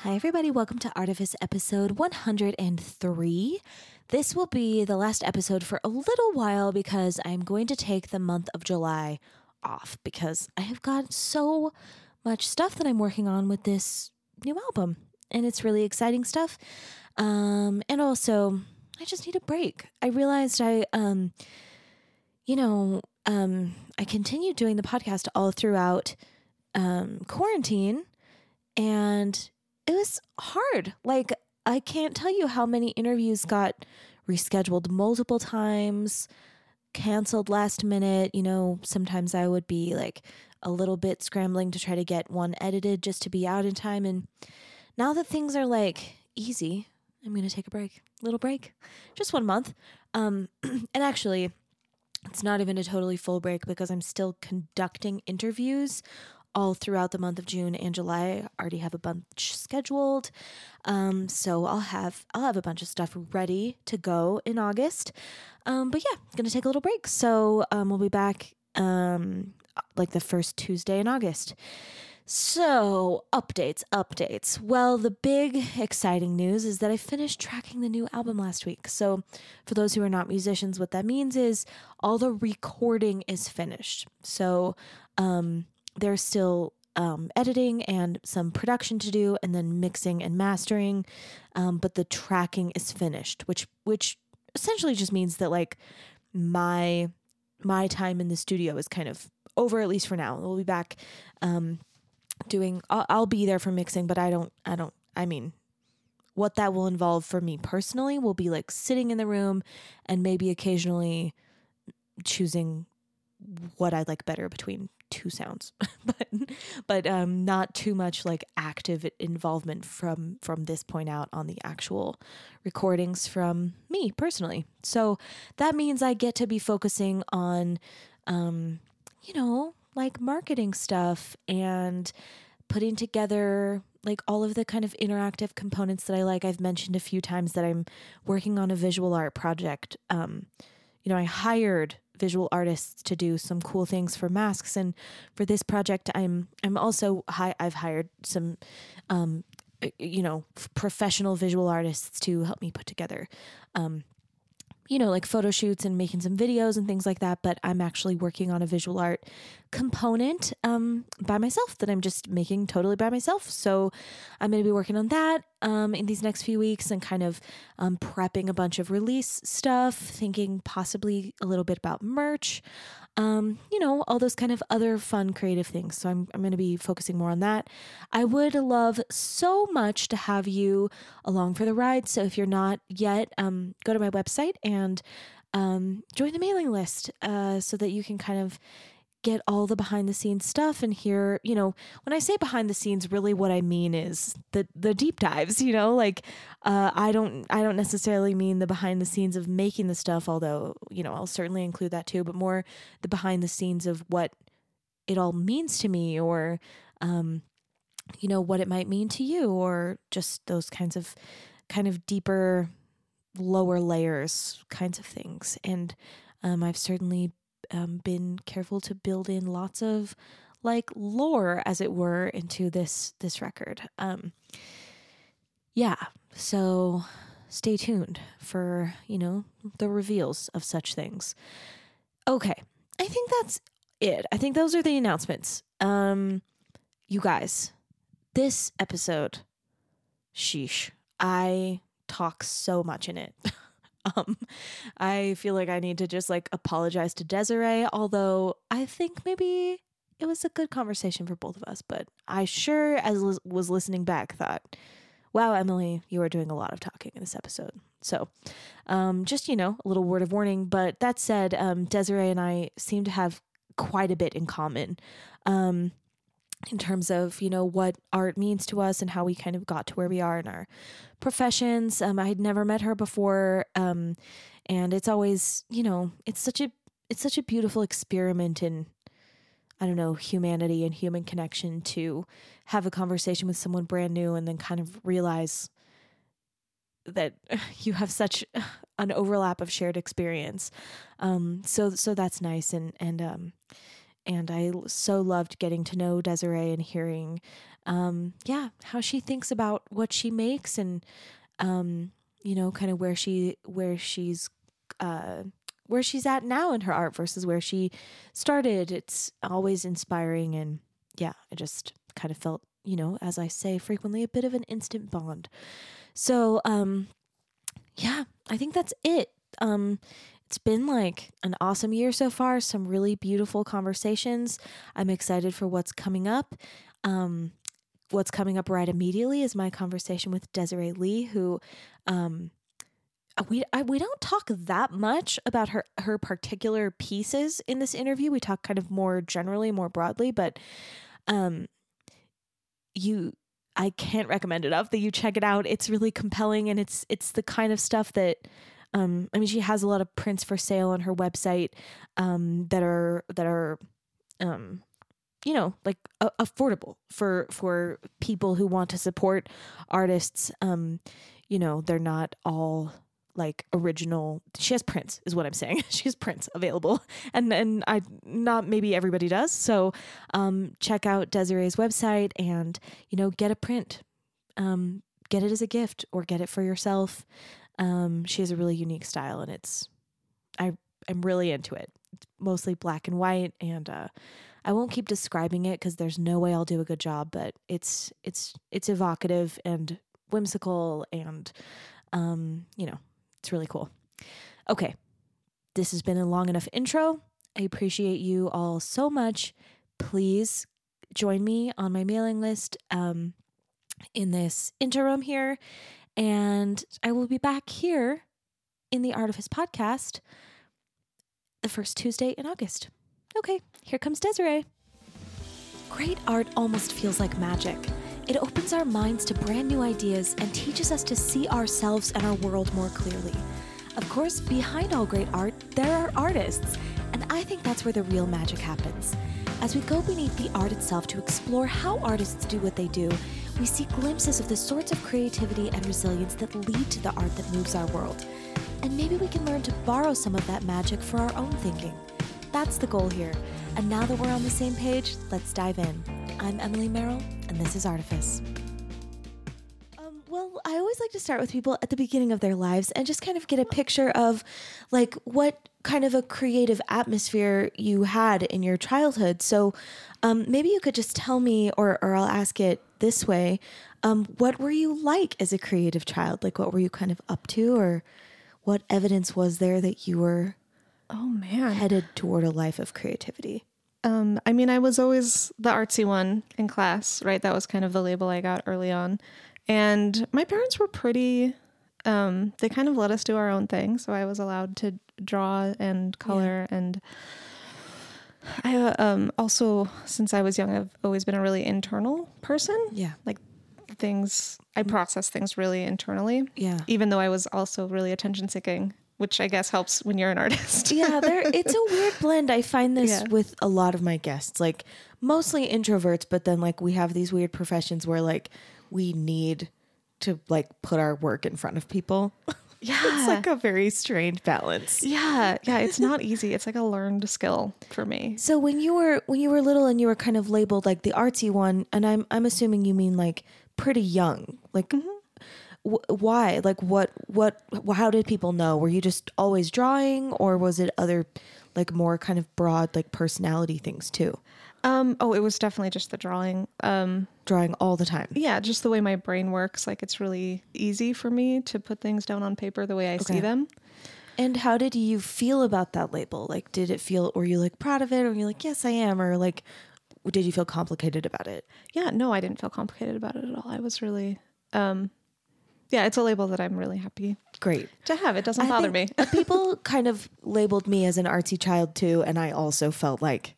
Hi, everybody. Welcome to Artifice episode 103. This will be the last episode for a little while because I'm going to take the month of July off because I have got so much stuff that I'm working on with this new album, and it's really exciting stuff. Um, and also, I just need a break. I realized I, um, you know, um, I continued doing the podcast all throughout um, quarantine, and it was hard. Like, I can't tell you how many interviews got rescheduled multiple times, canceled last minute. You know, sometimes I would be like a little bit scrambling to try to get one edited just to be out in time. And now that things are like easy, I'm going to take a break, little break, just one month. Um, and actually, it's not even a totally full break because I'm still conducting interviews all throughout the month of June and July. I already have a bunch scheduled. Um, so I'll have I'll have a bunch of stuff ready to go in August. Um, but yeah, gonna take a little break. So um, we'll be back um, like the first Tuesday in August. So, updates, updates. Well, the big exciting news is that I finished tracking the new album last week. So, for those who are not musicians, what that means is all the recording is finished. So, um, there's still um, editing and some production to do, and then mixing and mastering. Um, but the tracking is finished, which which essentially just means that like my my time in the studio is kind of over at least for now. We'll be back um, doing. I'll, I'll be there for mixing, but I don't. I don't. I mean, what that will involve for me personally will be like sitting in the room and maybe occasionally choosing what I like better between two sounds. But but um not too much like active involvement from from this point out on the actual recordings from me personally. So that means i get to be focusing on um you know like marketing stuff and putting together like all of the kind of interactive components that i like. I've mentioned a few times that i'm working on a visual art project. Um you know i hired visual artists to do some cool things for masks. And for this project i'm i'm also hi- i've hired some um you know professional visual artists to help me put together um you know, like photo shoots and making some videos and things like that. But I'm actually working on a visual art component um, by myself that I'm just making totally by myself. So I'm going to be working on that um, in these next few weeks and kind of um, prepping a bunch of release stuff, thinking possibly a little bit about merch um, you know, all those kind of other fun creative things. So I'm, I'm going to be focusing more on that. I would love so much to have you along for the ride. So if you're not yet, um, go to my website and um, join the mailing list uh, so that you can kind of get all the behind the scenes stuff and hear, you know, when I say behind the scenes, really what I mean is the the deep dives, you know, like uh, I don't I don't necessarily mean the behind the scenes of making the stuff, although, you know, I'll certainly include that too, but more the behind the scenes of what it all means to me or um you know what it might mean to you or just those kinds of kind of deeper lower layers kinds of things. And um, I've certainly um, been careful to build in lots of like lore, as it were, into this this record. Um, yeah, so stay tuned for you know the reveals of such things. Okay, I think that's it. I think those are the announcements. Um, you guys, this episode, sheesh, I talk so much in it. Um, I feel like I need to just like apologize to Desiree, although I think maybe it was a good conversation for both of us. But I sure, as was listening back, thought, wow, Emily, you are doing a lot of talking in this episode. So, um, just, you know, a little word of warning. But that said, um, Desiree and I seem to have quite a bit in common. Um, in terms of you know what art means to us and how we kind of got to where we are in our professions. Um, i had never met her before um, and it's always you know it's such a it's such a beautiful experiment in i don't know humanity and human connection to have a conversation with someone brand new and then kind of realize that you have such an overlap of shared experience. Um, so so that's nice and and um, and I so loved getting to know Desiree and hearing, um, yeah, how she thinks about what she makes and, um, you know, kind of where she where she's uh, where she's at now in her art versus where she started. It's always inspiring, and yeah, I just kind of felt, you know, as I say frequently, a bit of an instant bond. So, um, yeah, I think that's it. Um, it's been like an awesome year so far, some really beautiful conversations. I'm excited for what's coming up. Um, what's coming up right immediately is my conversation with Desiree Lee, who um, we I, we don't talk that much about her her particular pieces in this interview. We talk kind of more generally, more broadly, but um, you I can't recommend enough that you check it out. It's really compelling and it's it's the kind of stuff that um I mean she has a lot of prints for sale on her website um that are that are um you know like a- affordable for for people who want to support artists. Um you know they're not all like original. She has prints is what i'm saying. She has prints available and and i not maybe everybody does. So um check out desiree's website and you know get a print. Um get it as a gift or get it for yourself um she has a really unique style and it's i i'm really into it it's mostly black and white and uh I won't keep describing it because there's no way I'll do a good job, but it's it's it's evocative and whimsical and um, you know, it's really cool. Okay. This has been a long enough intro. I appreciate you all so much. Please join me on my mailing list um, in this interim here. And I will be back here in the Artifice podcast the first Tuesday in August. Okay, here comes Desiree. Great art almost feels like magic. It opens our minds to brand new ideas and teaches us to see ourselves and our world more clearly. Of course, behind all great art, there are artists, and I think that's where the real magic happens. As we go beneath the art itself to explore how artists do what they do, we see glimpses of the sorts of creativity and resilience that lead to the art that moves our world. And maybe we can learn to borrow some of that magic for our own thinking. That's the goal here. And now that we're on the same page, let's dive in. I'm Emily Merrill, and this is Artifice. Um, well, I always like to start with people at the beginning of their lives and just kind of get a picture of like what kind of a creative atmosphere you had in your childhood. So um, maybe you could just tell me, or, or I'll ask it this way um, what were you like as a creative child? Like, what were you kind of up to, or what evidence was there that you were Oh man. headed toward a life of creativity? Um, I mean, I was always the artsy one in class, right? That was kind of the label I got early on. And my parents were pretty, um, they kind of let us do our own thing. So I was allowed to draw and color. And I uh, um, also, since I was young, I've always been a really internal person. Yeah. Like things, I process things really internally, Yeah. even though I was also really attention seeking, which I guess helps when you're an artist. yeah, it's a weird blend. I find this Yeah. with a lot of my guests, like mostly introverts, but then like we have these weird professions where like we need to like put our work in front of people. Yeah. it's like a very strange balance. Yeah, yeah, it's not easy. It's like a learned skill for me. So when you were when you were little and you were kind of labeled like the artsy one, and I'm I'm assuming you mean like pretty young, like. Mm-hmm. wh- Why? Like, what? What? How did people know? Were you just always drawing, or was it other, like, more kind of broad, like, personality things too? Um, oh, it was definitely just the drawing. Um, Drawing all the time. yeah, just the way my brain works. Like it's really easy for me to put things down on paper the way I Okay. see them. And how did you feel about that label? Like, did it feel, were you like proud of it? Or were you like, yes, I am? Or like, did you feel complicated about it? Yeah, no, I didn't feel complicated about it at all. I was really, um, yeah, it's a label that I'm really happy Great. to have. It doesn't I bother me. People kind of labeled me as an artsy child too. And I also felt like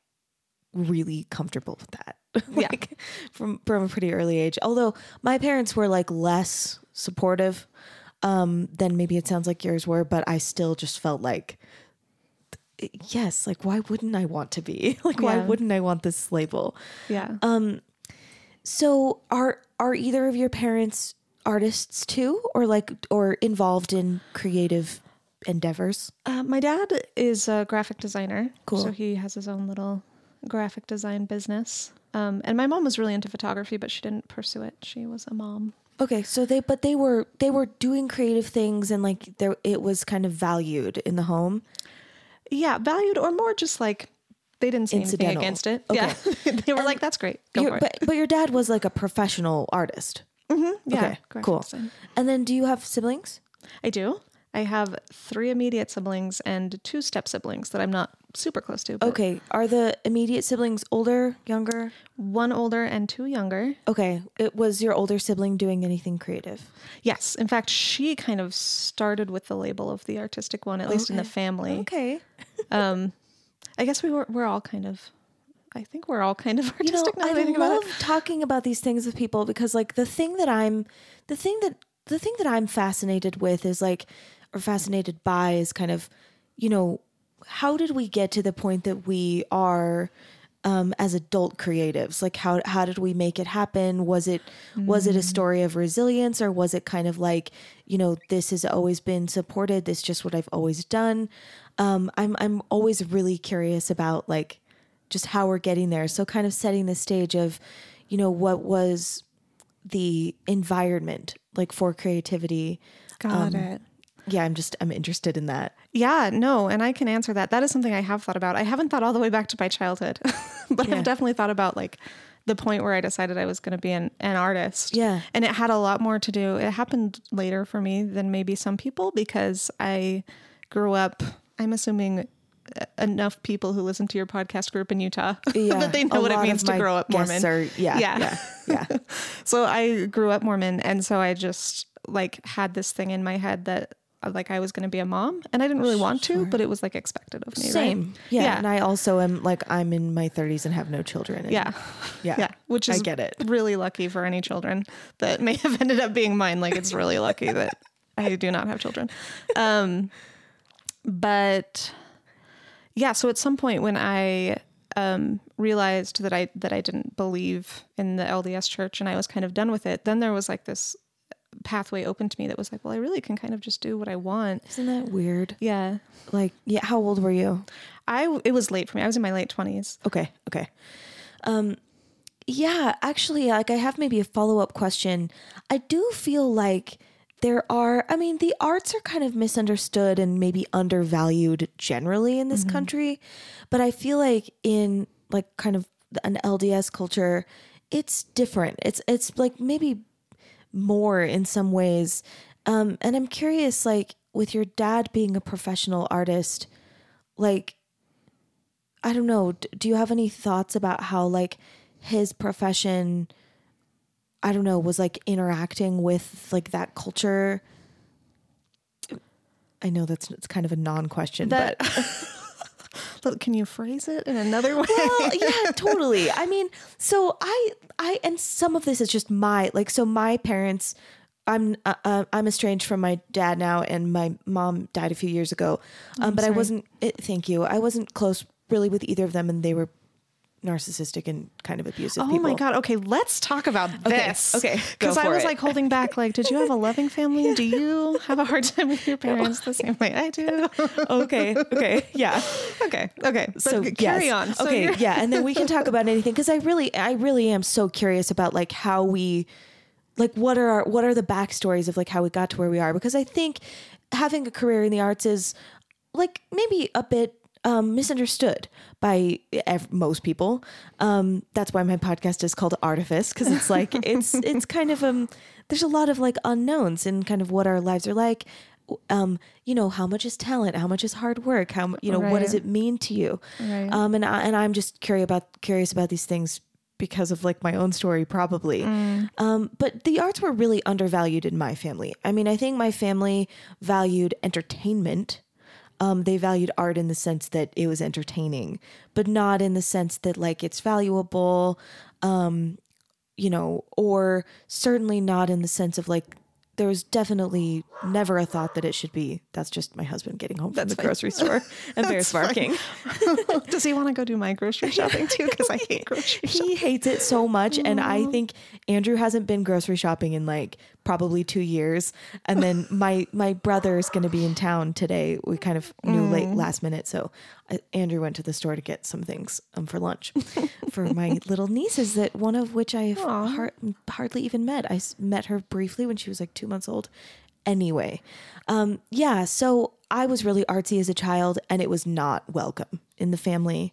really comfortable with that. Yeah. like from, from a pretty early age. Although my parents were like less supportive um, than maybe it sounds like yours were, but I still just felt like, yes, like why wouldn't I want to be? like why Yeah. wouldn't I want this label? yeah. Um, so are are either of your parents artists too, or like or involved in creative endeavors? Uh, my dad is a graphic designer. Cool. So he has his own little graphic design business. Um, and my mom was really into photography, but she didn't pursue it. She was a mom. Okay, so they but they were they were doing creative things and like there it was kind of valued in the home. Yeah, valued or more just like they didn't say anything against it. Okay. Yeah, they were like, "That's great, go Your- for it." but but your dad was like a professional artist. yeah, okay, cool. design. And then do you have siblings? I do. I have three immediate siblings and two step siblings that I'm not super close to. Okay, are the immediate siblings older, younger? one older and two younger. Okay, it was your older sibling doing anything creative? Yes, in fact, she kind of started with the label of the artistic one, at least in the family. Okay. Um, I guess we were we're all kind of. I think we're all kind of You know, artistic now I I love about talking about these things with people because like the thing that I'm the thing that the thing that I'm fascinated with is like or fascinated by is kind of, you know, how did we get to the point that we are um, as adult creatives? Like how how did we make it happen? Was it was it a story of resilience or was it kind of like, you know, this has always been supported, this is just what I've always done? Um, I'm I'm always really curious about like just how we're getting there. So kind of setting the stage of, you know, what was the environment like for creativity. Got it. Yeah, I'm just I'm interested in that. Yeah, no, and I can answer that. That is something I have thought about. I haven't thought all the way back to my childhood, but Yeah. I've definitely thought about like the point where I decided I was going to be an, an artist. Yeah. And it had a lot more to do. It happened later for me than maybe some people because I grew up, I'm assuming enough people who listen to your podcast group in Utah Yeah, that they know what it means to grow up Mormon. Are, yeah, Yeah. yeah, yeah. So I grew up Mormon, and so I just like had this thing in my head that like I was going to be a mom, and I didn't really want to, but it was like expected of me. right? Same. Yeah. Yeah. And I also am like I'm in my 30s and have no children. and- Yeah. Yeah. Yeah. Which I get it. really lucky for any children that may have ended up being mine. Like it's really lucky that I do not have children. Um, but yeah, so at some point when I um, realized that I that I didn't believe in the LDS church and I was kind of done with it, then there was like this pathway open to me that was like, well, I really can kind of just do what I want. Isn't that weird? Yeah. Like, yeah. How old were you? I it was late for me. I was in my late 20s. Okay. Okay. Um, yeah, actually, like I have maybe a follow up question. I do feel like there are, I mean, the arts are kind of misunderstood and maybe undervalued generally in this country, but I feel like in like kind of an LDS culture, it's different. It's it's like maybe more in some ways. Um, and I'm curious, like with your dad being a professional artist, like I don't know. Do you have any thoughts about how like his profession I don't know, was like interacting with like that culture? I know that's it's kind of a non-question, but Look, can you phrase it in another way? well, yeah, totally. I mean, so I, I, and some of this is just my like. So my parents, I'm, uh, uh, I'm estranged from my dad now, and my mom died a few years ago. Um, but I wasn't. It, thank you. I wasn't close really with either of them, and they were narcissistic and kind of abusive. Oh people. my god. Okay, let's talk about this. okay, Because I was it. like holding back. Like, did you have a loving family? Do you have a hard time with your parents the same way I do? Okay. Okay. Yeah. okay. Okay. But so carry yes. on. So okay, yeah, and then we can talk about anything because I really, I really am so curious about like how we, like what are our, what are the backstories of like how we got to where we are because I think having a career in the arts is like maybe a bit um, misunderstood by ev- most people. Um, that's why my podcast is called Artifice because it's like it's it's kind of um there's a lot of like unknowns in kind of what our lives are like. Um, you know, how much is talent? How much is hard work? How you know what does it mean to you? Right. Um, and I, and I'm just curious about curious about these things because of like my own story probably. Um, but the arts were really undervalued in my family. I mean, I think my family valued entertainment. Um, they valued art in the sense that it was entertaining, but not in the sense that like it's valuable, um, you know, or certainly not in the sense of like there was definitely never a thought that it should be. That's just my husband getting home from the grocery store and Bear's barking. Does he want to go do my grocery shopping too? Because I hate grocery shopping. he hates it so much and i mm-hmm. think andrew hasn't been grocery shopping in like probably two years, and then my my brother is going to be in town today. We kind of knew late mm. last minute, so Andrew went to the store to get some things um, for lunch for my little nieces. That one of which I have har- hardly even met. I s- met her briefly when she was like two months old. Anyway, um, yeah. So I was really artsy as a child, and it was not welcome in the family.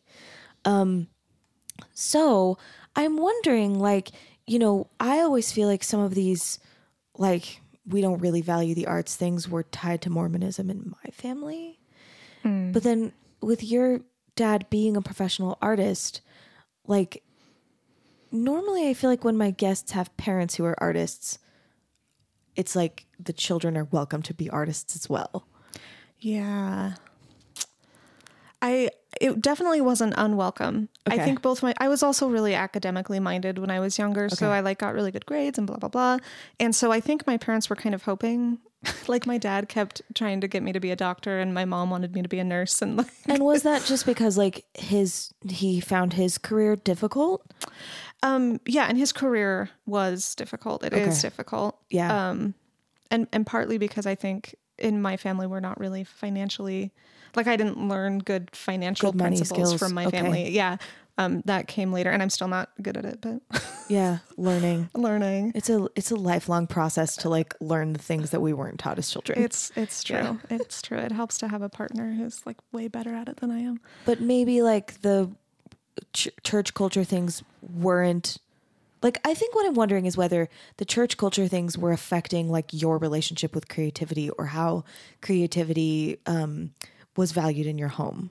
So I'm wondering, like, you know, I always feel like some of these, like, we don't really value the arts things were tied to Mormonism in my family. But then with your dad being a professional artist, like, normally I feel like when my guests have parents who are artists, it's like the children are welcome to be artists as well. Yeah. I it definitely wasn't unwelcome. I think both my I was also really academically minded when I was younger, so I like got really good grades and blah blah blah. And so I think my parents were kind of hoping like my dad kept trying to get me to be a doctor and my mom wanted me to be a nurse and like And was that just because like his he found his career difficult? um yeah, and his career was difficult. It is Okay. difficult. Yeah. um and and partly because I think in my family we're not really financially like I didn't learn good financial Good principles skills. from my Okay. family. Yeah. Um that came later and I'm still not good at it, but yeah, learning. learning. It's a it's a lifelong process to like learn the things that we weren't taught as children. It's it's true. It's true. It helps to have a partner who's like way better at it than I am. but maybe like the ch- church culture things weren't like I think what I'm wondering is whether the church culture things were affecting like your relationship with creativity or how creativity um was valued in your home.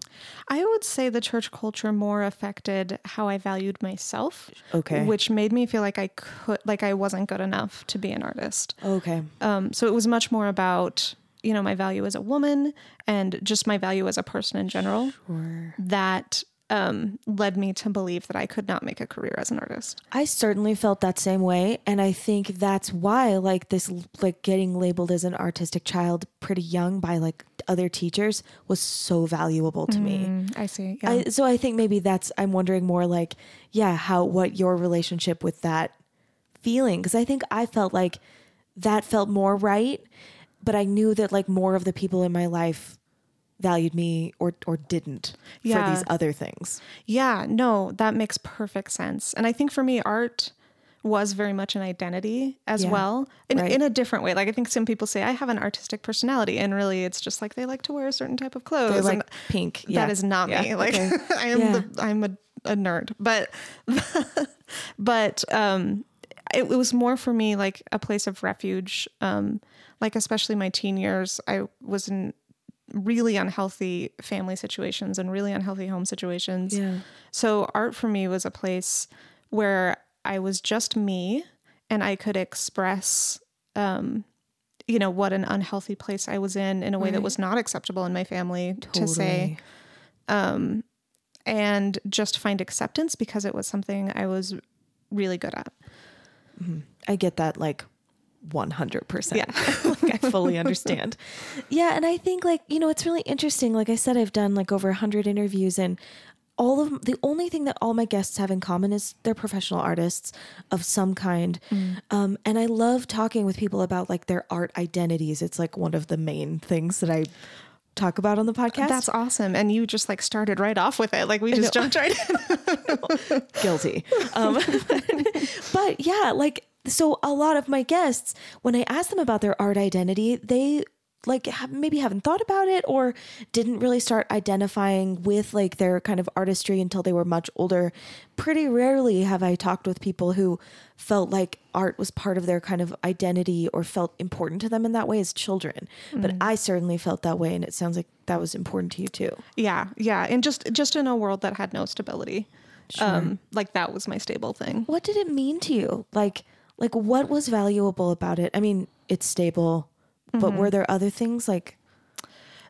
I would say the church culture more affected how I valued myself. Okay. Which made me feel like I could like I wasn't good enough to be an artist. Okay. Um, so it was much more about you know my value as a woman and just my value as a person in general Or that um, led me to believe that I could not make a career as an artist. I certainly felt that same way and I think that's why like this like getting labeled as an artistic child pretty young by like other teachers was so valuable to me. I see. Yeah. I, so I think maybe that's I'm wondering more like yeah how what your relationship with that feeling because I think I felt like that felt more right but I knew that like more of the people in my life valued me or or didn't Yeah. for these other things. Yeah, no, that makes perfect sense. And I think for me, art was very much an identity as Yeah, well in, right. in a different way. Like I think some people say I have an artistic personality, and really it's just like they like to wear a certain type of clothes. They're like and pink. Yeah. That is not Yeah, me. Like okay. I am the I'm a, a nerd, but but um, it, it was more for me like a place of refuge. Um, like especially my teen years, I was in really unhealthy family situations and really unhealthy home situations. Yeah. So art for me was a place where I was just me and I could express um you know what an unhealthy place I was in in a way that was not acceptable in my family to say Totally. and just find acceptance because it was something I was really good at. I get that like 100%. Yeah. like I fully understand. Yeah, and I think like, you know, it's really interesting. Like I said I've done like over 100 interviews and all of the only thing that all my guests have in common is they're professional artists of some kind. Um, and I love talking with people about like their art identities. It's like one of the main things that I talk about on the podcast. That's awesome. And you just like started right off with it. Like we just jumped right in. guilty. Um, but yeah, like so a lot of my guests, when I ask them about their art identity, they like have, maybe haven't thought about it or didn't really start identifying with like their kind of artistry until they were much older. Pretty rarely have I talked with people who felt like art was part of their kind of identity or felt important to them in that way as children. But I certainly felt that way and it sounds like that was important to you too. yeah. Yeah. And just just in a world that had no stability. Um, like that was my stable thing. what did it mean to you like like what was valuable about it i mean it's stable but were there other things like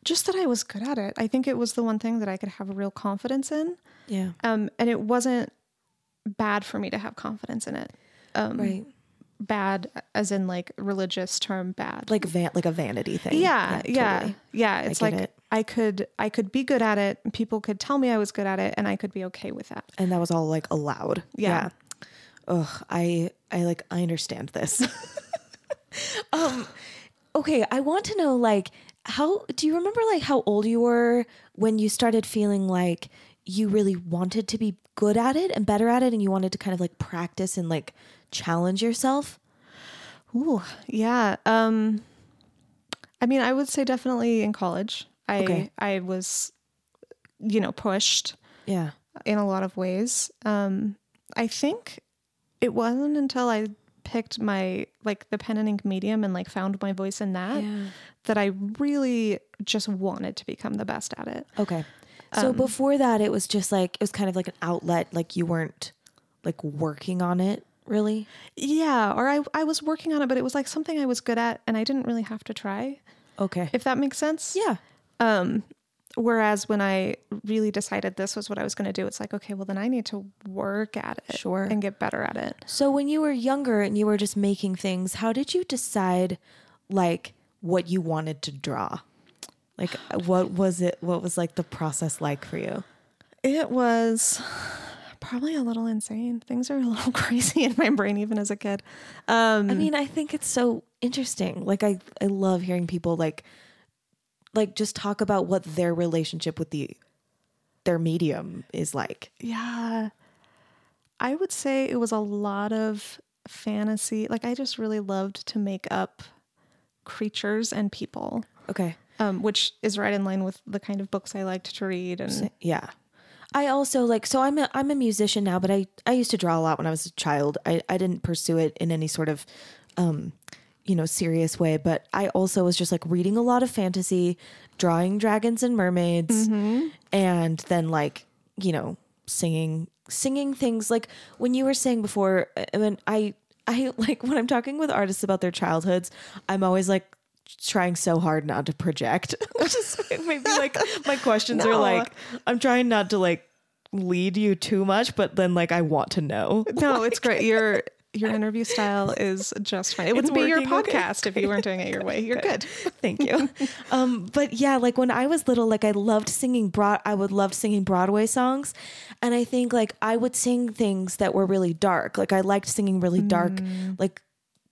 Just that I was good at it. I think it was the one thing that I could have a real confidence in. yeah Um, and it wasn't bad for me to have confidence in it. Um, right Bad as in like religious term bad. like van like a vanity thing yeah, yeah, totally. yeah. It's get like it. I could I could be good at it. People could tell me I was good at it, and I could be okay with that. and that was all like allowed Yeah. ugh i i like i understand this um okay, I want to know like how do you remember like how old you were when you started feeling like you really wanted to be good at it and better at it and you wanted to kind of like practice and like challenge yourself? Ooh, yeah. Um, I mean, I would say definitely in college. I Okay. I was, you know, pushed Yeah. in a lot of ways. Um, I think it wasn't until I picked my like the pen and ink medium and like found my voice in that Yeah. that I really just wanted to become the best at it. Okay. So um, before that it was just like it was kind of like an outlet like you weren't like working on it really? Yeah, or I I was working on it, but it was like something I was good at and I didn't really have to try. Okay. If that makes sense. yeah. Um, Whereas when I really decided this was what I was going to do, it's like, okay, well, then I need to work at it Sure. and get better at it. So when you were younger and you were just making things, how did you decide like what you wanted to draw? Like what was it what was like the process like for you? It was probably a little insane. Things are a little crazy in my brain, even as a kid. Um, I mean, I think it's so interesting. Like I I love hearing people like like just talk about what their relationship with the their medium is like. yeah, I would say it was a lot of fantasy. Like, I just really loved to make up creatures and people, Okay. um, which is right in line with the kind of books I liked to read. And Yeah. I also like so I'm a I'm a musician now, but I I used to draw a lot when I was a child. I I didn't pursue it in any sort of um you know serious way, but I also was just like reading a lot of fantasy, drawing dragons and mermaids mm-hmm. and then like, you know, singing singing things like when you were saying before uh, I mean I I like when I'm talking with artists about their childhoods, I'm always like trying so hard not to project. Which is maybe like my questions are like I'm trying not to like lead you too much, but then like I want to know. no, it's great. Your your interview style is just fine. It wouldn't be your okay. podcast if you weren't doing it your way. You're good. Thank you. um, but yeah, like when I was little, like I loved singing broad. I would love singing Broadway songs, and I think like I would sing things that were really dark. Like I liked singing really dark, like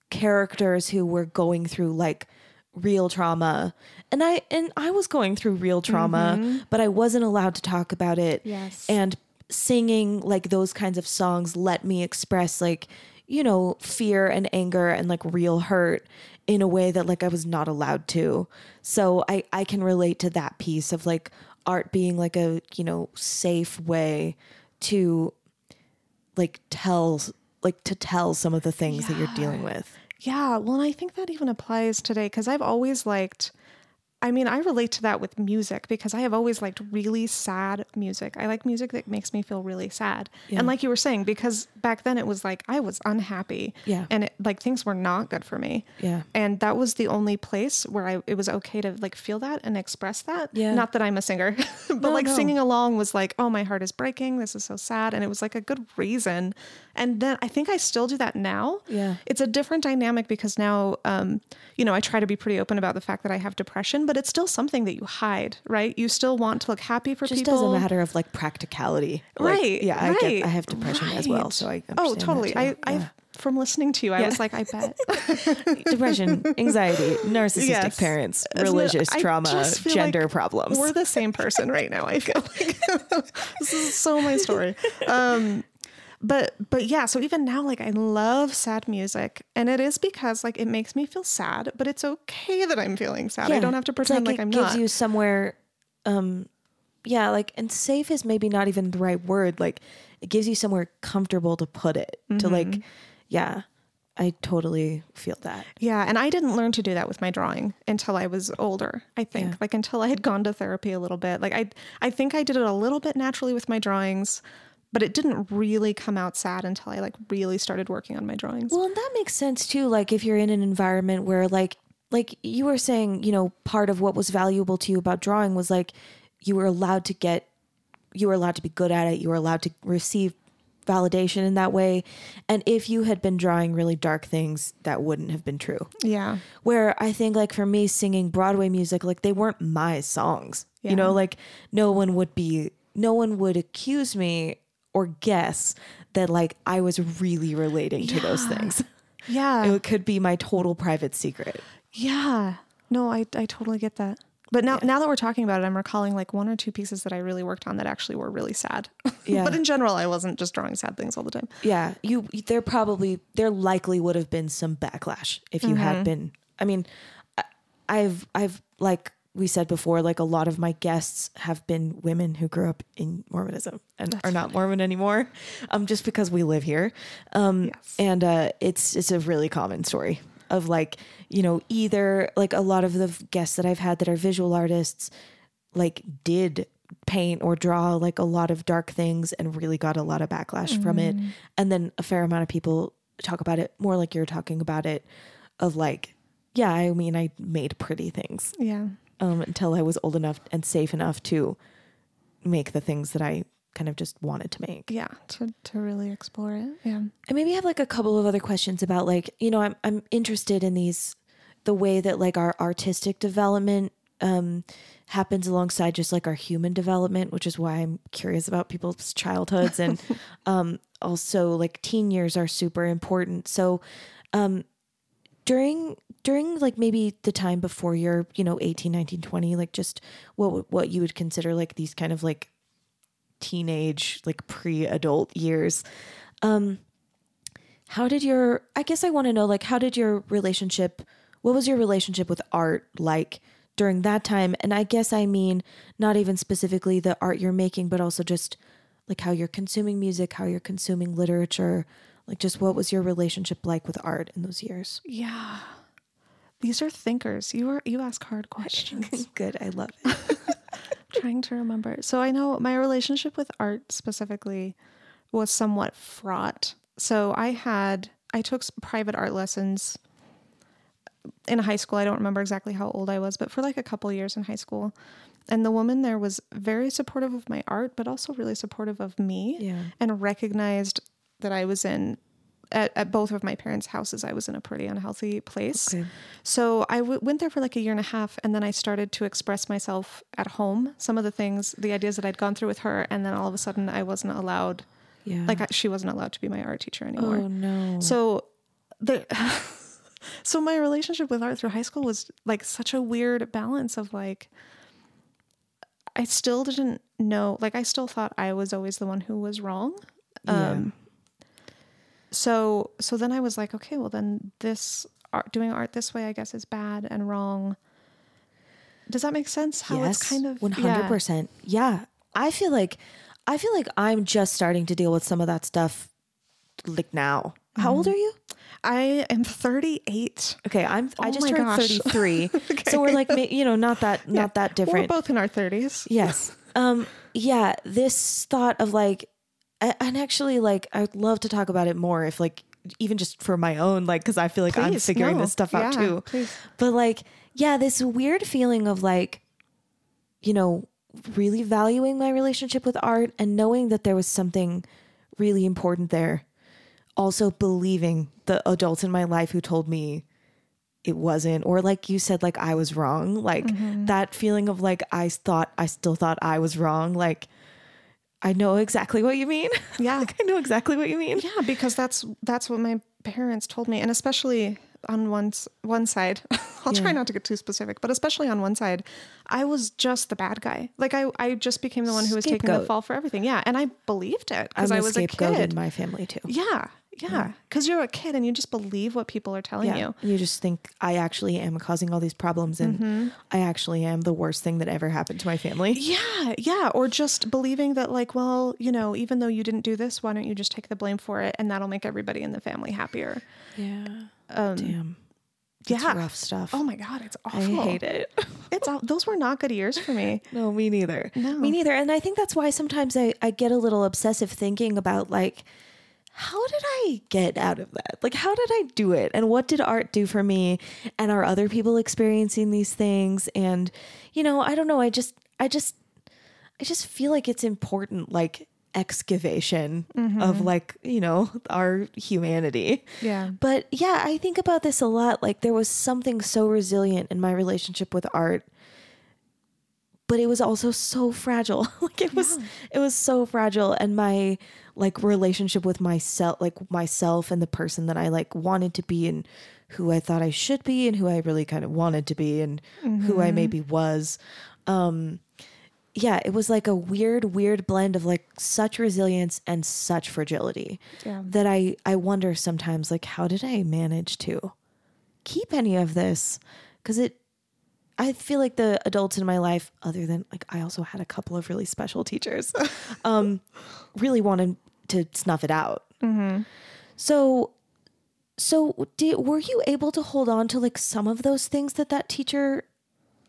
characters who were going through like real trauma, and I and I was going through real trauma, but I wasn't allowed to talk about it. Yes. and singing like those kinds of songs let me express like you know fear and anger and like real hurt in a way that like I was not allowed to. So I I can relate to that piece of like art being like a, you know, safe way to like tell like to tell some of the things that you're dealing with. Yeah, well, and I think that even applies today because I've always liked. I mean, I relate to that with music because I have always liked really sad music. I like music that makes me feel really sad. And like you were saying, because back then it was like I was unhappy. Yeah. And it, like things were not good for me. Yeah. And that was the only place where I it was okay to like feel that and express that. Yeah. Not that I'm a singer, but No, like no. singing along was like, oh, my heart is breaking. This is so sad. And it was like a good reason. And then I think I still do that now Yeah. it's a different dynamic because now um, you know i try to be pretty open about the fact that i have depression but it's still something that you hide right you still want to look happy for Just people as a matter of like practicality. Like, right yeah, I get I have depression as well, so I oh totally i Yeah. i from listening to you i Yeah. was like i bet depression, anxiety, narcissistic Yes. parents, it- religious trauma, gender like problems. we're the same person right now i feel like this is so my story um but but yeah so even now like i love sad music and it is because like it makes me feel sad but it's okay that i'm feeling sad i don't have to pretend like, it i'm it gives not you somewhere um yeah like and safe is maybe not even the right word like it gives you somewhere comfortable to put it to like Mm-hmm. yeah i totally feel that Yeah, and I didn't learn to do that with my drawing until I was older. I think Yeah. like until I had gone to therapy a little bit. Like I I think I did it a little bit naturally with my drawings, but it didn't really come out sad until I like really started working on my drawings. well and that makes sense too like if you're in an environment where like like you were saying you know part of what was valuable to you about drawing was like you were allowed to get you were allowed to be good at it you were allowed to receive validation in that way and if you had been drawing really dark things that wouldn't have been true yeah. where I think like for me singing Broadway music like they weren't my songs. Yeah. You know, like no one would be no one would accuse me or guess that like I was really relating to those things. Yeah. it could be my total private secret. Yeah. No, I I totally get that. But now now that we're talking about it, I'm recalling like one or two pieces that I really worked on that actually were really sad. Yeah. but in general, I wasn't just drawing sad things all the time. Yeah, you there probably there likely would have been some backlash if you had mm-hmm. been. I mean, I- I've I've like we said before, like a lot of my guests have been women who grew up in Mormonism and are not Mormon anymore, um, just because we live here. Um, Yes. and uh, it's it's a really common story of like you know either like a lot of the guests that I've had that are visual artists like did paint or draw like a lot of dark things and really got a lot of backlash from it and then a fair amount of people talk about it more like you're talking about it of like yeah i mean i made pretty things Yeah. Um until i was old enough and safe enough to make the things that i kind of just wanted to make Yeah. To to really explore it. Yeah. I maybe have like a couple of other questions about like, you know, I'm I'm interested in these the way that like our artistic development um happens alongside just like our human development, which is why I'm curious about people's childhoods and um also like teen years are super important. So um during during like maybe the time before you're, you know, 18, 19, 20, like just what what you would consider like these kind of like teenage like pre-adult years um how did your i guess i want to know like how did your relationship what was your relationship with art like during that time? And i guess i mean not even specifically the art you're making but also just like how you're consuming music how you're consuming literature like just what was your relationship like with art in those years Yeah. These are thinkers. You are you ask hard questions. good i love it trying to remember. So I know my relationship with art specifically was somewhat fraught. So I had I took private art lessons in high school. I don't remember exactly how old I was, but for like a couple years in high school. And the woman there was very supportive of my art, but also really supportive of me Yeah. and recognized that I was in at, at both of my parents' houses. I was in a pretty unhealthy place. Okay. So I w- went there for like a year and a half, and then I started to express myself at home. Some of the things, the ideas that I'd gone through with her, and then all of a sudden I wasn't allowed. yeah Like I, she wasn't allowed to be my art teacher anymore. oh no So the so my relationship with art through high school was like such a weird balance of like I still didn't know like I still thought I was always the one who was wrong. Yeah. Um, So so then I was like, okay, well then this art doing art this way I guess is bad and wrong. Does that make sense? How it's kind of one hundred percent. Yeah, I feel like I feel like I'm just starting to deal with some of that stuff, like now. How old are you? I am 38. Okay, I'm. I Oh just my turned gosh. thirty three, so we're like, you know, not that, not that different. We're both in our 30s. Yes. Um. Yeah. This thought of like, and actually, like, I'd love to talk about it more if, like, even just for my own, like, because I feel like I'm figuring no. this stuff out Yeah, too. please. But like, yeah, this weird feeling of like, you know, really valuing my relationship with art and knowing that there was something really important there. Also believing the adults in my life who told me it wasn't, or like you said, like I was wrong. Like mm-hmm. that feeling of like I thought I still thought I was wrong. Like I know exactly what you mean. Yeah. like I know exactly what you mean. Yeah, because that's that's what my parents told me, and especially on one one side, I'll try not to get too specific, but especially on one side, I was just the bad guy. Like I, I just became the one who was taking the fall for everything. Yeah, and I believed it because I was a scapegoat kid. in my family too. yeah, yeah, because you're a kid and you just believe what people are telling Yeah. you. And you just think I actually am causing all these problems and Mm-hmm. I actually am the worst thing that ever happened to my family. Yeah, yeah, or just believing that, like, well, you know, even though you didn't do this, why don't you just take the blame for it, and that'll make everybody in the family happier. Yeah. Um, Damn. It's yeah. rough stuff. Oh my god, it's awful. I hate it. It's aw- those were not good years for me. no, me neither. No. Me neither. And I think that's why sometimes I, I get a little obsessive thinking about like, how did I get out of that? Like, how did I do it? And what did art do for me? And are other people experiencing these things? And, you know, I don't know. I just, I just, I just feel like it's important, like excavation of mm-hmm. like, you know, our humanity. Yeah. But yeah, I think about this a lot. Like there was something so resilient in my relationship with art but it was also so fragile. like it was it was so fragile and my like relationship with myself like myself and the person that I like wanted to be and who I thought I should be and who I really kind of wanted to be and who I maybe was. Um yeah, it was like a weird weird blend of like such resilience and such fragility Yeah. that I I wonder sometimes like how did I manage to keep any of this cuz it I feel like the adults in my life other than like I also had a couple of really special teachers um really wanted to snuff it out. So so did, were you able to hold on to like some of those things that that teacher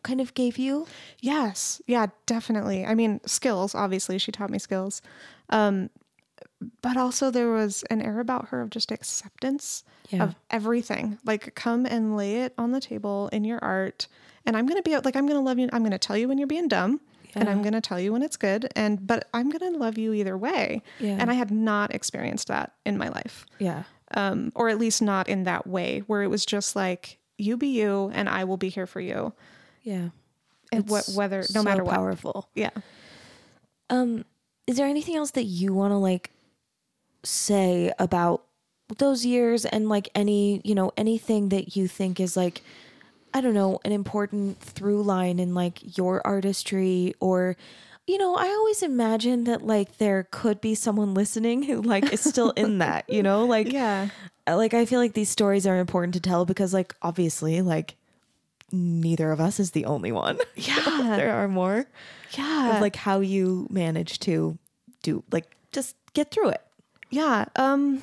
kind of gave you? Yes. Yeah, definitely. I mean, skills, obviously, she taught me skills. Um, but also, there was an air about her of just acceptance Yeah. of everything. Like, come and lay it on the table in your art. And I'm going to be like, I'm going to love you. I'm going to tell you when you're being dumb. And I'm going to tell you when it's good. And, but I'm going to love you either way. Yeah. And I had not experienced that in my life. Yeah. Um, or at least not in that way, where it was just like, you be you and I will be here for you. Yeah. And what, whether, no so matter what. powerful. Yeah. Um, is there anything else that you want to like say about those years and like any, you know, anything that you think is like, I don't know, an important through line in like your artistry or, you know, I always imagine that like there could be someone listening who like is still in that, you know, like, Yeah. like I feel like these stories are important to tell because like obviously like neither of us is the only one. Yeah. there are more Yeah. of like how you manage to do like just get through it. yeah. Um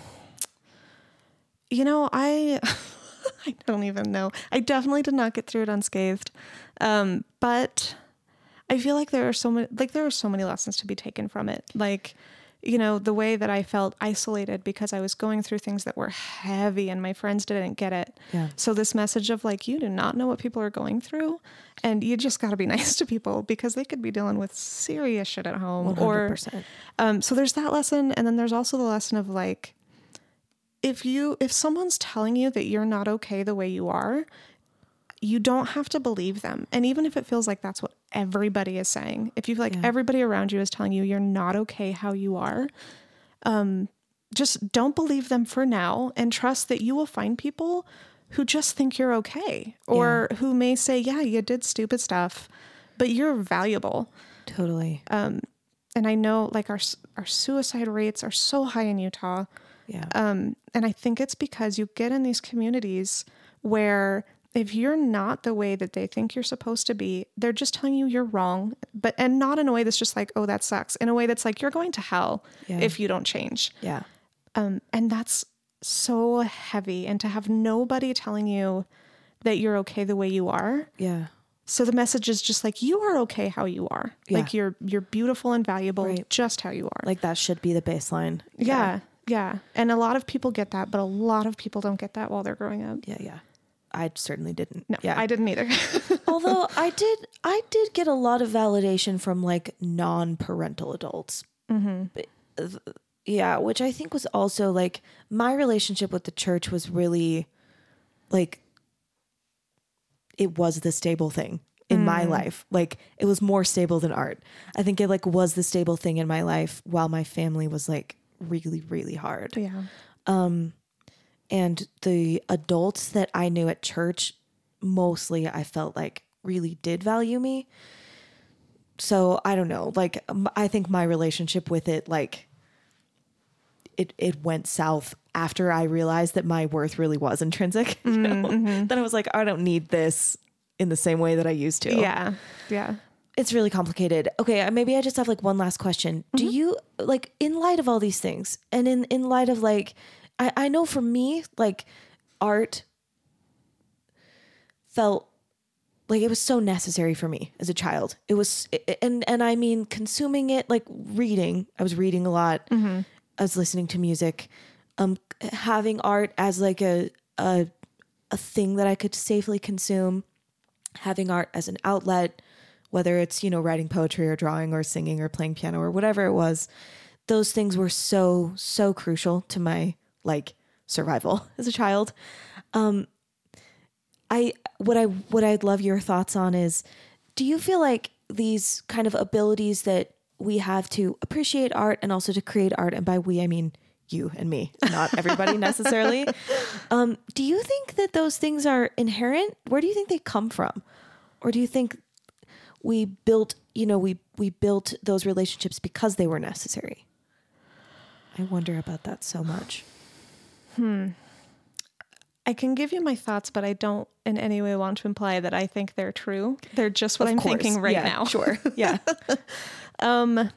you know, I I don't even know. I definitely did not get through it unscathed. Um, but I feel like there are so many like there are so many lessons to be taken from it. Like, you know, the way that I felt isolated because I was going through things that were heavy and my friends didn't get it. Yeah. So this message of like you do not know what people are going through and you just got to be nice to people because they could be dealing with serious shit at home or 100%. um, so there's that lesson, and then there's also the lesson of like, if you if someone's telling you that you're not okay the way you are, you don't have to believe them. And even if it feels like that's what everybody is saying, if you feel like Yeah. everybody around you is telling you you're not okay how you are, um, just don't believe them for now, and trust that you will find people who just think you're okay, or who may say, "Yeah, you did stupid stuff." But you're valuable Totally. Um, and I know like our our suicide rates are so high in Utah. yeah. Um, and I think it's because you get in these communities where if you're not the way that they think you're supposed to be, they're just telling you you're wrong. But and not in a way that's just like, oh, that sucks. In a way that's like you're going to hell Yeah. if you don't change. yeah. Um, and that's so heavy. And to have nobody telling you that you're okay the way you are. Yeah. So the message is just like you are okay how you are. Yeah. Like you're you're beautiful and valuable Right. just how you are. Like that should be the baseline. yeah, yeah. And a lot of people get that, but a lot of people don't get that while they're growing up. Yeah. Yeah. I certainly didn't. No, Yeah. I didn't either. Although I did, I did get a lot of validation from like non-parental adults. Mm-hmm. Yeah, which I think was also like my relationship with the church was really like it was the stable thing in my life. Like it was more stable than art. I think it like was the stable thing in my life while my family was like really really hard yeah. Um, and the adults that I knew at church mostly I felt like really did value me. So I don't know, like I think my relationship with it like it it went south after I realized that my worth really was intrinsic. You know? Then I was like, I don't need this in the same way that I used to. Yeah. Yeah. It's really complicated. Okay, uh, maybe I just have like one last question. Do you like in light of all these things and in in light of like I I know for me like art felt like it was so necessary for me as a child. It was and and I mean consuming it like reading. I was reading a lot. I was listening to music. Um having art as like a a a thing that I could safely consume having art as an outlet, whether it's, you know, writing poetry or drawing or singing or playing piano or whatever it was, those things were so, so crucial to my like survival as a child. Um I what I what I'd love your thoughts on is do you feel like these kind of abilities that we have to appreciate art and also to create art. And by we, I mean you and me, not everybody necessarily. Um, do you think that those things are inherent? Where do you think they come from? Or do you think we built, you know, we, we built those relationships because they were necessary? I wonder about that so much. Hmm. I can give you my thoughts, but I don't in any way want to imply that I think they're true. They're just what Of I'm course. thinking right Yeah, now. Sure. Yeah. um,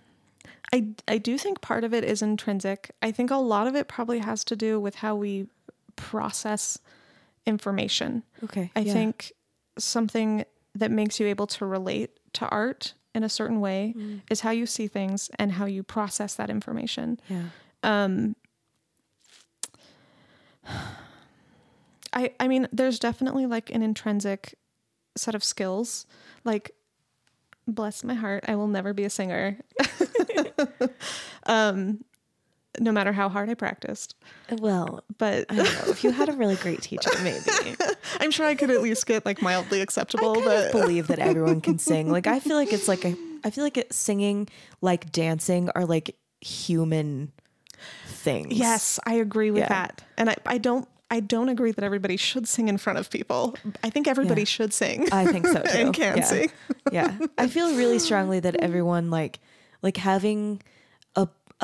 I I do think part of it is intrinsic. I think a lot of it probably has to do with how we process information. Okay. I yeah. think something that makes you able to relate to art in a certain way Mm. is how you see things and how you process that information. Yeah. I I mean there's definitely like an intrinsic set of skills. Like bless my heart, I will never be a singer. um no matter how hard I practiced. Well, But I don't know. If you had a really great teacher, maybe. I'm sure I could at least get like mildly acceptable, I but believe that everyone can sing. Like I feel like it's like a I feel like it, singing like dancing are like human things. Yes, I agree with Yeah. that. And I, I don't I don't agree that everybody should sing in front of people. I think everybody Yeah. should sing. I think so too. And can yeah. sing. yeah. I feel really strongly that everyone like like having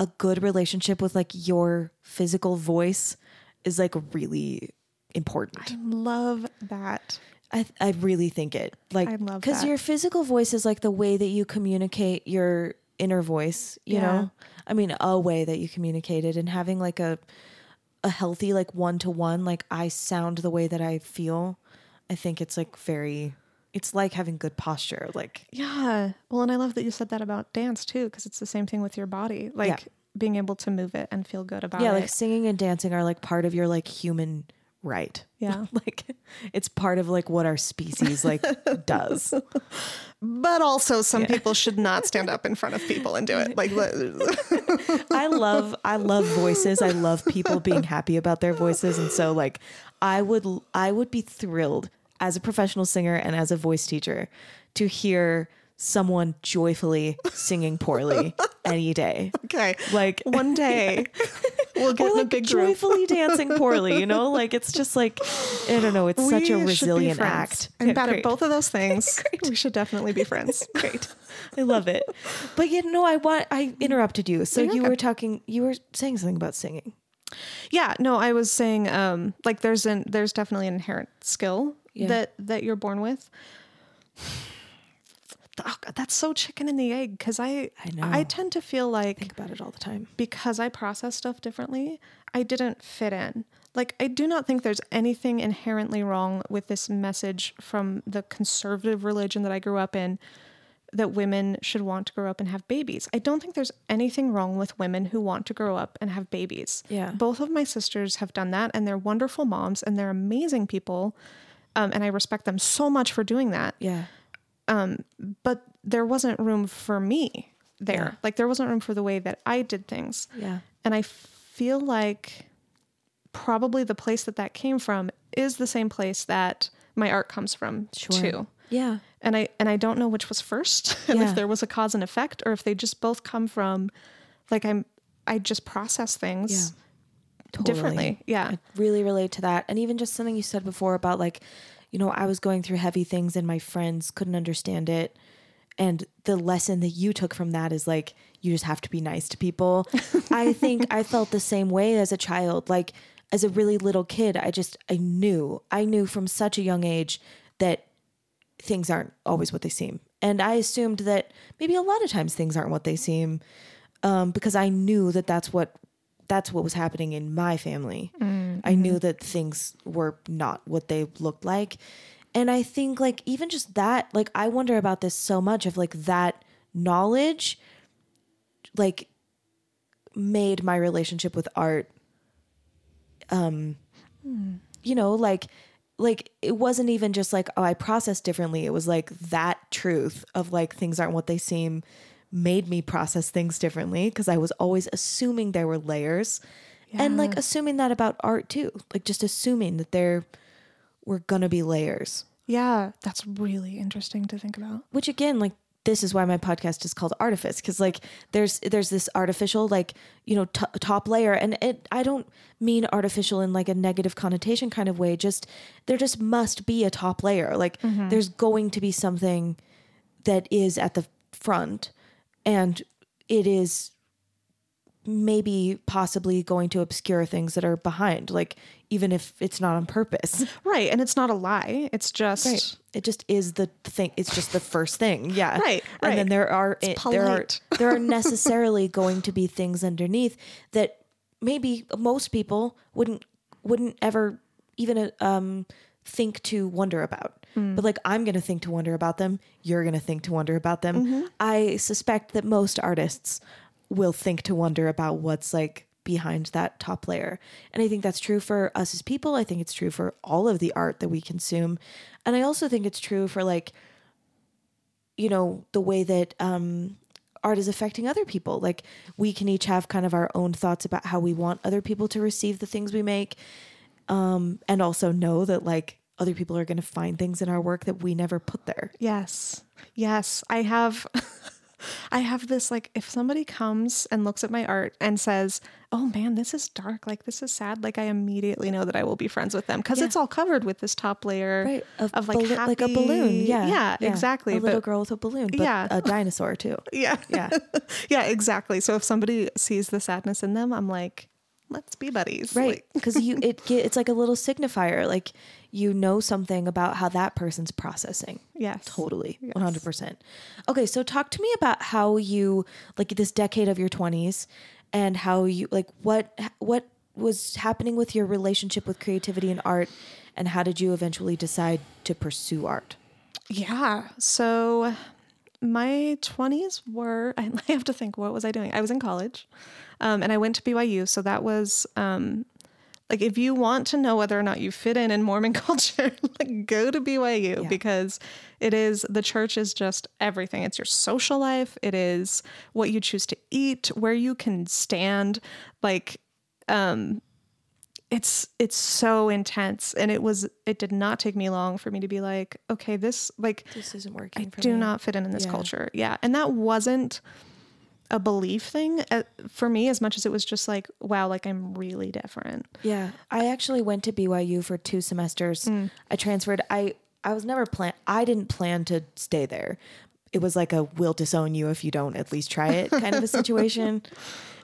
a good relationship with like your physical voice is like really important. I love that. I I really think it like I love because your physical voice is like the way that you communicate your inner voice. You Yeah. know, I mean, a way that you communicate it, and having like a a healthy like one to one, like I sound the way that I feel. I think it's like very. It's like having good posture. Like Yeah. Well, and I love that you said that about dance too, because it's the same thing with your body. Like being able to move it and feel good about yeah, it. Yeah, like singing and dancing are like part of your like human right. Yeah. like it's part of like what our species like does. but also some people should not stand up in front of people and do it. Like I love I love voices. I love people being happy about their voices and so like I would I would be thrilled as a professional singer and as a voice teacher to hear someone joyfully singing poorly any day. okay. Like One day we'll get or a like big joyfully dancing poorly, you know? Like it's just like I don't know, it's such a We should be resilient act. I'm Yeah, bad great. at both of those things. We should definitely be friends. Great. I love it. But you know, I want I interrupted you. So you were talking you were saying something about singing. Yeah, no, I was saying um like there's an there's definitely an inherent skill Yeah. that that you're born with. Oh, God, that's so chicken and the egg because I I know. I tend to feel like Think about it all the time. because I process stuff differently, I didn't fit in. Like I do not think there's anything inherently wrong with this message from the conservative religion that I grew up in that women should want to grow up and have babies. I don't think there's anything wrong with women who want to grow up and have babies. Yeah. Both of my sisters have done that and they're wonderful moms and they're amazing people. Um, and I respect them so much for doing that Yeah. Um, but there wasn't room for me there. Yeah. Like there wasn't room for the way that I did things. Yeah. And I feel like probably the place that that came from is the same place that my art comes from too. Yeah. And I and I don't know which was first and Yeah. if there was a cause and effect or if they just both come from like I'm I just process things Totally. differently. Yeah. I really relate to that. And even just something you said before about like, you know, I was going through heavy things and my friends couldn't understand it. And the lesson that you took from that is like, you just have to be nice to people. I think I felt the same way as a child. Like, as a really little kid, I just, I knew, I knew from such a young age that things aren't always what they seem. And I assumed that maybe a lot of times things aren't what they seem um, because I knew that that's what that's what was happening in my family. Mm, I knew mm-hmm. that things were not what they looked like. And I think like even just that, like I wonder about this so much of like that knowledge like made my relationship with art um hmm. you know like like it wasn't even just like oh I process differently. It was like that truth of like things aren't what they seem made me process things differently because I was always assuming there were layers and like assuming that about art too. Like just assuming that there were gonna be layers. Yeah, that's really interesting to think about. Which again, like this is why my podcast is called artifice because like there's there's this artificial like you know t- top layer and it i don't mean artificial in like a negative connotation kind of way just there just must be a top layer like mm-hmm. there's going to be something that is at the front and it is maybe possibly going to obscure things that are behind like even if it's not on purpose Right. And it's not a lie. It's just Right. It just is the thing. It's just the first thing. Yeah. Right, And then there are it, there are there are necessarily going to be things underneath that maybe most people wouldn't wouldn't ever even um think to wonder about. Hmm. But like I'm going to think to wonder about them, you're going to think to wonder about them. Mm-hmm. I suspect that most artists will think to wonder about what's like behind that top layer. And I think that's true for us as people. I think it's true for all of the art that we consume. And I also think it's true for like you know, the way that um art is affecting other people. Like we can each have kind of our own thoughts about how we want other people to receive the things we make. Um and also know that like other people are going to find things in our work that we never put there. Yes. Yes. I have I have this like if somebody comes and looks at my art and says, "Oh man, this is dark. Like this is sad." Like I immediately know that I will be friends with them cuz Yeah. it's all covered with this top layer Right. of, like ballo- like a balloon. Yeah. Yeah, exactly. A little girl with a balloon, but Yeah. a dinosaur too. Yeah. Yeah. yeah, exactly. So if somebody sees the sadness in them, I'm like, "Let's be buddies." Right. Like, Because you it get it's like a little signifier. Like you know something about how that person's processing. yes. Totally. 100%. Okay, so talk to me about how you like this decade of your 20s and how you like what what was happening with your relationship with creativity and art and how did you eventually decide to pursue art? Yeah. So my 20s were, I have to think, what was I doing? I was in college um, and I went to BYU. So that was um, like, if you want to know whether or not you fit in in Mormon culture, like go to BYU Yeah. because it is, the church is just everything. It's your social life, it is what you choose to eat, where you can stand. Like, um, it's it's so intense and it was it did not take me long for me to be like okay this like This isn't working I do me. not fit in in this Yeah. culture. Yeah. And that wasn't a belief thing uh, for me as much as it was just like, wow, like I'm really different. Yeah, I actually went to BYU for two semesters. Mm. I transferred. I I was never plan. I didn't plan to stay there. It was like a "we'll disown you if you don't at least try it" kind of a situation.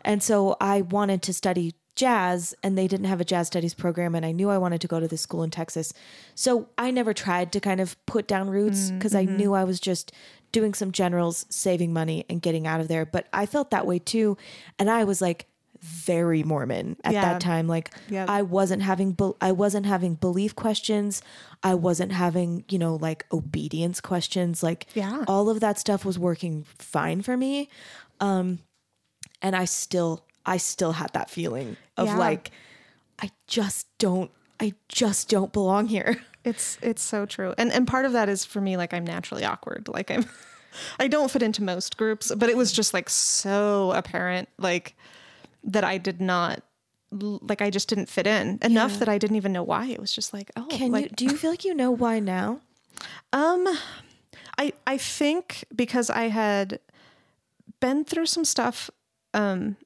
And so I wanted to study jazz, and they didn't have a jazz studies program, and I knew I wanted to go to this school in Texas. So I never tried to kind of put down roots because I knew I was just doing some generals, saving money, and getting out of there. But I felt that way too, and I was like very Mormon at Yeah. that time. Like Yep. I wasn't having bel I wasn't having belief questions. I wasn't having, you know, like obedience questions. Like Yeah. all of that stuff was working fine for me. Um and I still I still had that feeling of Yeah. like I just don't I just don't belong here. It's it's so true. And and part of that is for me like I'm naturally awkward. Like I'm I don't fit into most groups, but it was just like so apparent like that I did not like I just didn't fit in enough Yeah. that I didn't even know why. It was just like, oh, Can like you do you feel like you know why now? Um, I I think because I had been through some stuff um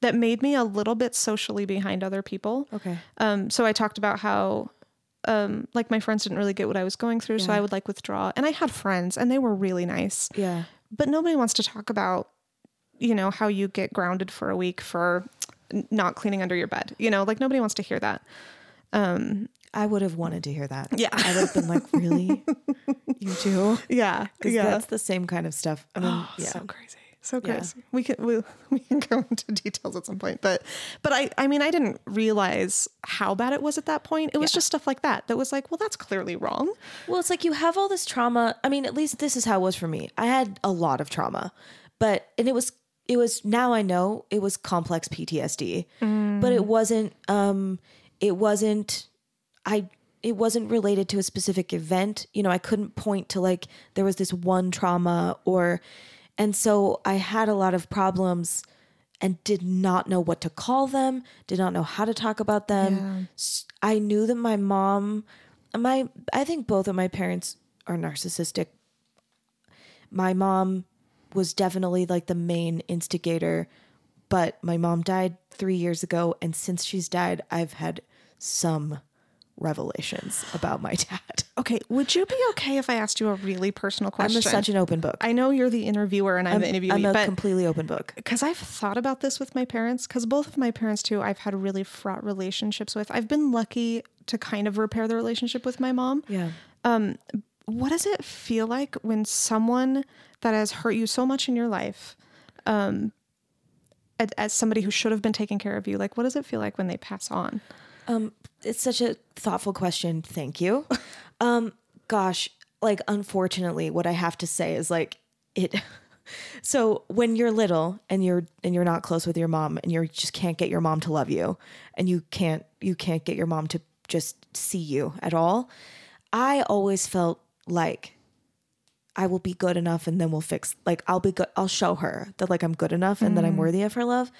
that made me a little bit socially behind other people. Okay. Um, so I talked about how um like my friends didn't really get what I was going through, so I would like withdraw. And I had friends and they were really nice. Yeah. But nobody wants to talk about you know how you get grounded for a week for not cleaning under your bed. You know, like nobody wants to hear that. Um, I would have wanted to hear that. Yeah. I would have been like, really? you do? Yeah. Because yeah. that's the same kind of stuff. I mean, yeah. so crazy so Yeah. crazy we can we, we can go into details at some point but but i i mean i didn't realize how bad it was at that point it was Yeah. just stuff like that that was like well that's clearly wrong Well, it's like you have all this trauma. I mean, at least this is how it was for me. I had a lot of trauma, but and it was it was now I know it was complex PTSD, but it wasn't um it wasn't I it wasn't related to a specific event. You know, I couldn't point to like there was this one trauma or and so I had a lot of problems and did not know what to call them, did not know how to talk about them. I knew that my mom, my, I think both of my parents are narcissistic my mom was definitely like the main instigator, but my mom died three years ago. And since she's died, I've had some revelations about my dad. Okay, would you be okay if I asked you a really personal question? I'm such an open book. I know you're the interviewer and I'm, the interviewee, I'm a completely open book. because I've thought about this with my parents, because both of my parents too, I've had really fraught relationships with. I've been lucky to kind of repair the relationship with my mom. Yeah. What does it feel like when someone that has hurt you so much in your life, um, as, as somebody who should have been taking care of you, like what does it feel like when they pass on? Um, it's such a thoughtful question. Thank you. um, gosh, like unfortunately, what I have to say is like it. So when you're little and you're and you're not close with your mom and you just can't get your mom to love you and you can't you can't get your mom to just see you at all, I always felt like I will be good enough and then we'll fix like I'll be good I'll show her that like I'm good enough and that I'm worthy of her love.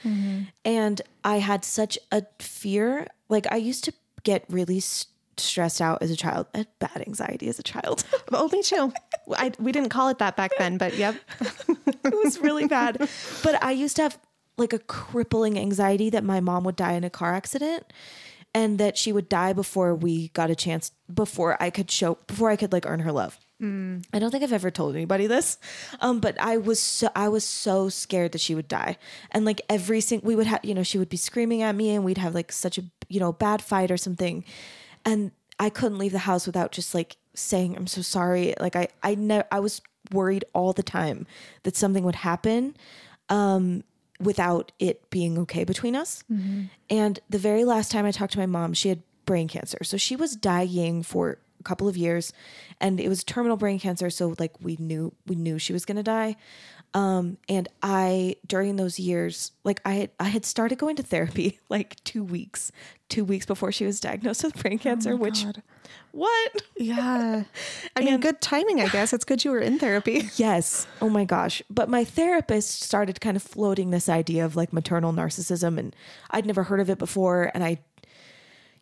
And I had such a fear like I used to get really s- stressed out as a child. I had bad anxiety as a child. Oh, me too. I, we didn't call it that back then, but yep. it was really bad. But I used to have like a crippling anxiety that my mom would die in a car accident and that she would die before we got a chance before I could show before I could like earn her love. I don't think I've ever told anybody this, um, but I was so I was so scared that she would die, and like every single we would have you know she would be screaming at me, and we'd have like such a you know bad fight or something, and I couldn't leave the house without just like saying I'm so sorry. Like I I never I was worried all the time that something would happen, um, without it being okay between us. And the very last time I talked to my mom, she had brain cancer, so she was dying for couple of years and it was terminal brain cancer so like we knew we knew she was going to die um and i during those years like i had i had started going to therapy like 2 weeks 2 weeks before she was diagnosed with brain cancer which God. what Yeah. I mean, good timing, I guess. It's good you were in therapy. Yes. Oh my gosh. But my therapist started kind of floating this idea of like maternal narcissism and I'd never heard of it before and I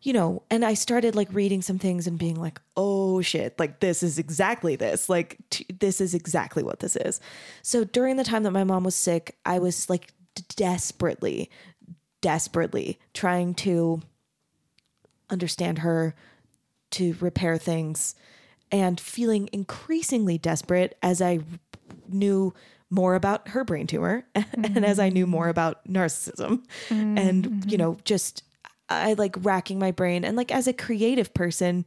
you know, and I started like reading some things and being like, "Oh shit, like this is exactly this. Like t- this is exactly what this is." So during the time that my mom was sick, I was like d- desperately desperately trying to understand her, to repair things, and feeling increasingly desperate as I knew more about her brain tumor and as I knew more mm-hmm. about narcissism. Mm-hmm. And, you mm-hmm. know, just I like racking my brain and like as a creative person,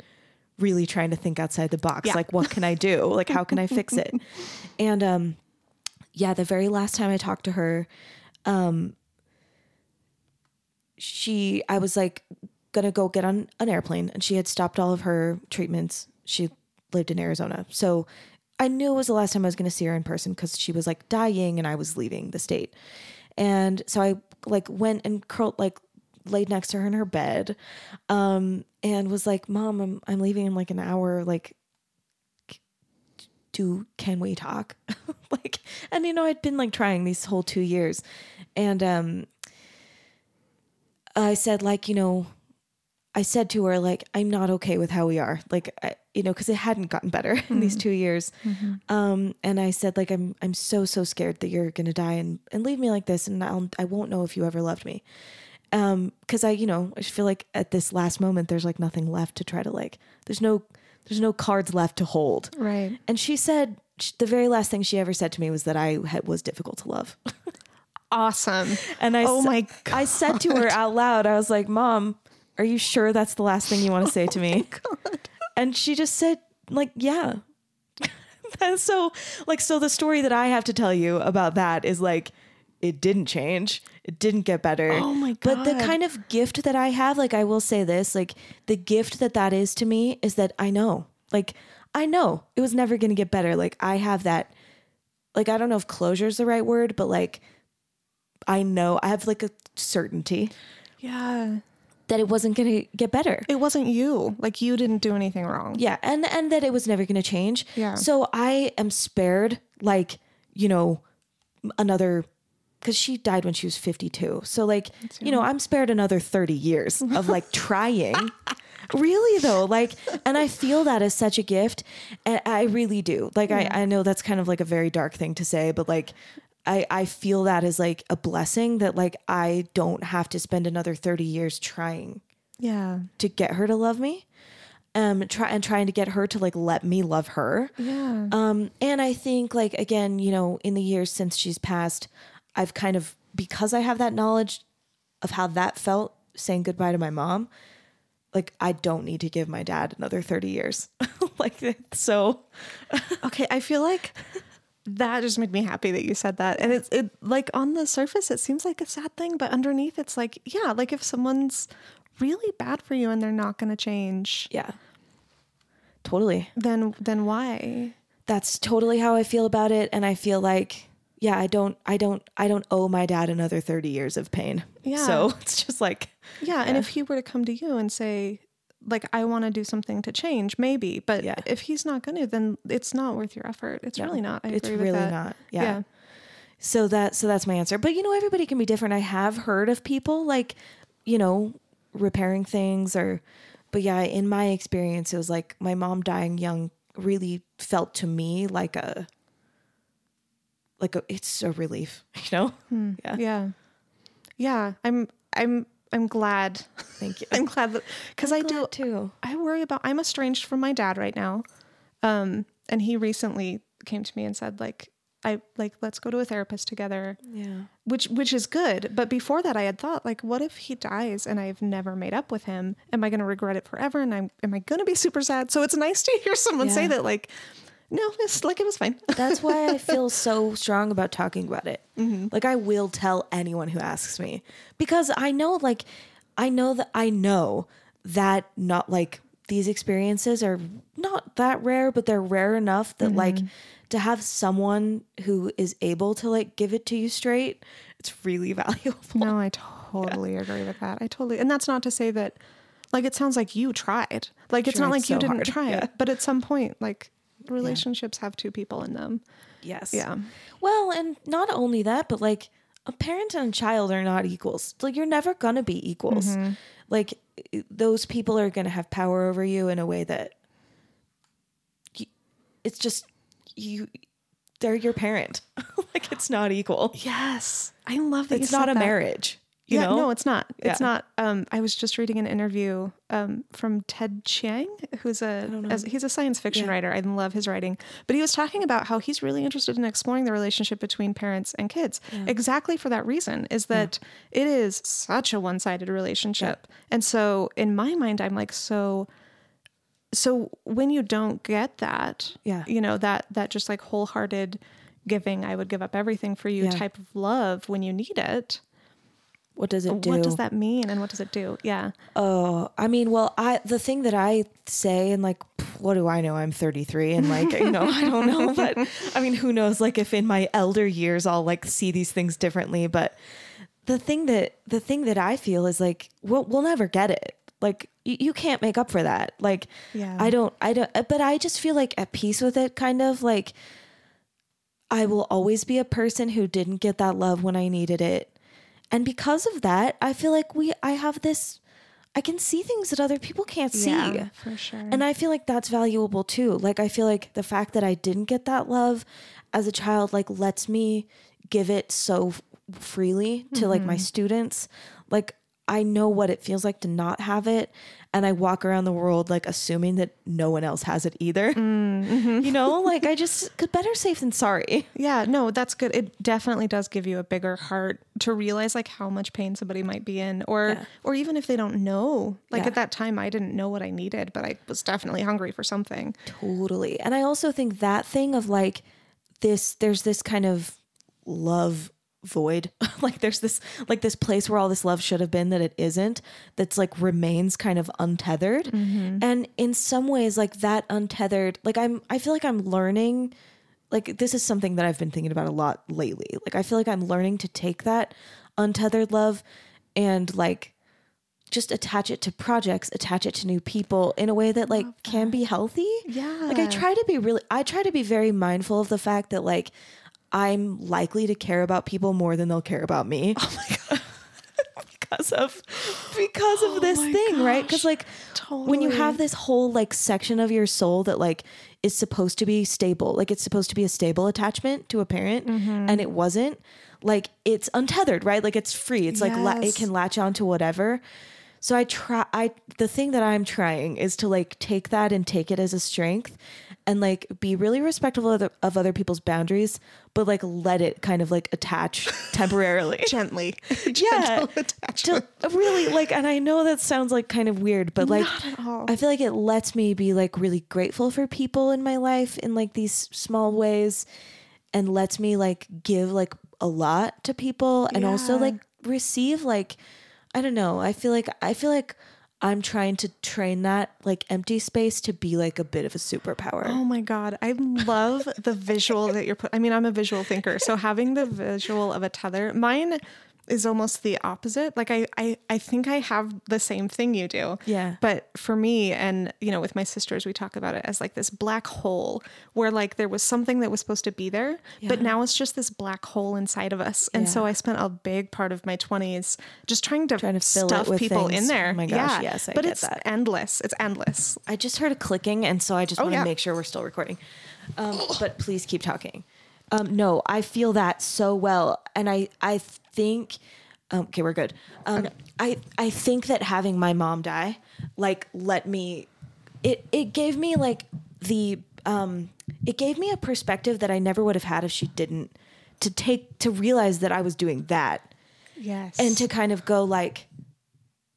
really trying to think outside the box. Yeah. Like, what can I do? Like, how can I fix it? And um, yeah, the very last time I talked to her, um, she I was like gonna go get on an airplane and she had stopped all of her treatments. She lived in Arizona. So I knew it was the last time I was gonna see her in person because she was like dying and I was leaving the state. And so I like went and curled like laid next to her in her bed um and was like mom i'm i'm leaving in like an hour like do can we talk? Like and you know i'd been like trying these whole two years and um i said like you know i said to her like i'm not okay with how we are like I, you know because it hadn't gotten better in these two years um and i said like i'm i'm so so scared that you're gonna die and and leave me like this and i'll i won't know if you ever loved me um because i you know i feel like at this last moment there's like nothing left to try to like there's no there's no cards left to hold Right. and she said sh- the very last thing she ever said to me was that I had, was difficult to love. Awesome. And I, Oh my I said to her out loud, I was like, "Mom, are you sure that's the last thing you want to say to me?" and she just said, "Like, yeah." and so, like, so the story that I have to tell you about that is like, it didn't change. It didn't get better. Oh my god. But the kind of gift that I have, like, I will say this, like, the gift that that is to me is that I know, like, I know it was never going to get better. Like, I have that, like, I don't know if closure is the right word, but like, I know I have like a certainty Yeah. that it wasn't going to get better. It wasn't you. Like you didn't do anything wrong. Yeah, and and that it was never going to change. Yeah. So I am spared like, you know, another cuz she died when she was 52. So like, you know, I'm spared another 30 years of like trying really though like and i feel that as such a gift and i really do like I, I know that's kind of like a very dark thing to say but like I, I feel that as like a blessing that like i don't have to spend another 30 years trying Yeah. to get her to love me um try and trying to get her to like let me love her Yeah. um and i think like again you know in the years since she's passed i've kind of because i have that knowledge of how that felt saying goodbye to my mom like i don't need to give my dad another 30 years like so Okay, I feel like that just made me happy that you said that. And it's it like on the surface it seems like a sad thing, but underneath it's like, yeah, like if someone's really bad for you and they're not going to change, yeah totally then then why? that's totally how i feel about it and i feel like yeah i don't i don't i don't owe my dad another 30 years of pain Yeah. so it's just like Yeah, and if he were to come to you and say like I want to do something to change, maybe, but Yeah. if he's not going to, then it's not worth your effort. It's really not. I it's really not yeah. so that so that's my answer but you know everybody can be different i have heard of people like you know repairing things or but yeah in my experience it was like my mom dying young really felt to me like a like a it's a relief you know yeah Yeah. Yeah. I'm I'm I'm glad. thank you I'm glad that because I do too I worry about I'm estranged from my dad right now. Um and he recently came to me and said like I like let's go to a therapist together, yeah which which is good. But before that I had thought like what if he dies and I've never made up with him? Am I going to regret it forever and I'm am I going to be super sad? So it's nice to hear someone say that like no, it's like it was fine. That's why I feel so strong about talking about it. Mm-hmm. Like I will tell anyone who asks me because I know like I know that I know that not like these experiences are not that rare, but they're rare enough that mm-hmm. like to have someone who is able to like give it to you straight, it's really valuable. No, I totally agree with that. I totally, and that's not to say that, like, it sounds like you tried. Like, it's not Tried like you didn't hard, try yeah. it, but at some point, like, relationships have two people in them. Yes. Yeah. Well, and not only that, but like a parent and a child are not equals. Like you're never going to be equals. Mm-hmm. Like those people are going to have power over you in a way that y- it's just you they're your parent. like it's not equal. Yes, I love that. It's you not a that. marriage. You yeah, know? no, it's not. It's not. Um, I was just reading an interview um, from Ted Chiang, who's a as, he's a science fiction writer. I love his writing, but he was talking about how he's really interested in exploring the relationship between parents and kids. Exactly for that reason, is that it is such a one sided relationship, and so in my mind, I'm like so. So when you don't get that, Yeah. you know that that just like wholehearted giving, I would give up everything for you Yeah. type of love when you need it what does it do? what does that mean and what does it do? Yeah. Oh, I mean, well, I the thing that I say and like, what do I know? I'm 33 and like, you know, I don't know, but I mean, who knows? Like, if in my elder years I'll like see these things differently, but the thing that the thing that I feel is like, we'll we'll never get it. Like, you, you can't make up for that. Like, Yeah. I don't, I don't, but I just feel like at peace with it, kind of like. I will always be a person who didn't get that love when I needed it. And because of that, I feel like we I have this I can see things that other people can't see. Yeah, for sure. And I feel like that's valuable too. Like I feel like the fact that I didn't get that love as a child like lets me give it so freely to like Mm-hmm. my students. Like I know what it feels like to not have it and I walk around the world like assuming that no one else has it either. Mm-hmm. You know, like I just could better safe than sorry. yeah, no, that's good. It definitely does give you a bigger heart to realize like how much pain somebody might be in or or even if they don't know. Like Yeah. at that time I didn't know what I needed, but I was definitely hungry for something. Totally. And I also think that thing of like this, there's this kind of love void. like there's this, like this place where all this love should have been that it isn't, that's like remains kind of untethered. Mm-hmm. And in some ways, like that untethered, like I'm, I feel like I'm learning. Like this is something that I've been thinking about a lot lately. Like I feel like I'm learning to take that untethered love and like just attach it to projects, attach it to new people in a way that like can be healthy. Yeah. Like I try to be really I try to be very mindful of the fact that like I'm likely to care about people more than they'll care about me. Oh my god. because of because of this Oh my thing, right? Because gosh. like when you have this whole like section of your soul that like is supposed to be stable, like it's supposed to be a stable attachment to a parent, Mm-hmm. and it wasn't. Like it's untethered, right? Like it's free. It's like la- it can latch on to whatever. So I try. I the thing that I'm trying is to like take that and take it as a strength, and like be really respectful of, other, of other people's boundaries, but like let it kind of like attach temporarily. gently. yeah, Gentle attachment. to- really like. And I know that sounds like kind of weird, but like Not at all. I feel like it lets me be like really grateful for people in my life in like these small ways, and lets me like give like a lot to people, and also like receive like I don't know. I feel like I feel like I'm trying to train that like empty space to be like a bit of a superpower. Oh my god, I love the visual that you're put. I mean, I'm a visual thinker, so having the visual of a tether, mine is almost the opposite. Like I, I, I think I have the same thing you do. Yeah. But for me, and you know, with my sisters, we talk about it as like this black hole where like there was something that was supposed to be there, but now it's just this black hole inside of us. And so I spent a big part of my 20s just trying to, Trying to fill it stuff people things. in there. Oh my gosh, yeah. yes, I but it's that. endless. It's endless. I just heard a clicking, and so I just want to yeah. make sure we're still recording. Um, but please keep talking. Um, no, I feel that so well, and I I think um, okay, we're good. Um, I I think that having my mom die like let me it it gave me like the um it gave me a perspective that I never would have had if she didn't to take to realize that I was doing that Yes. and to kind of go like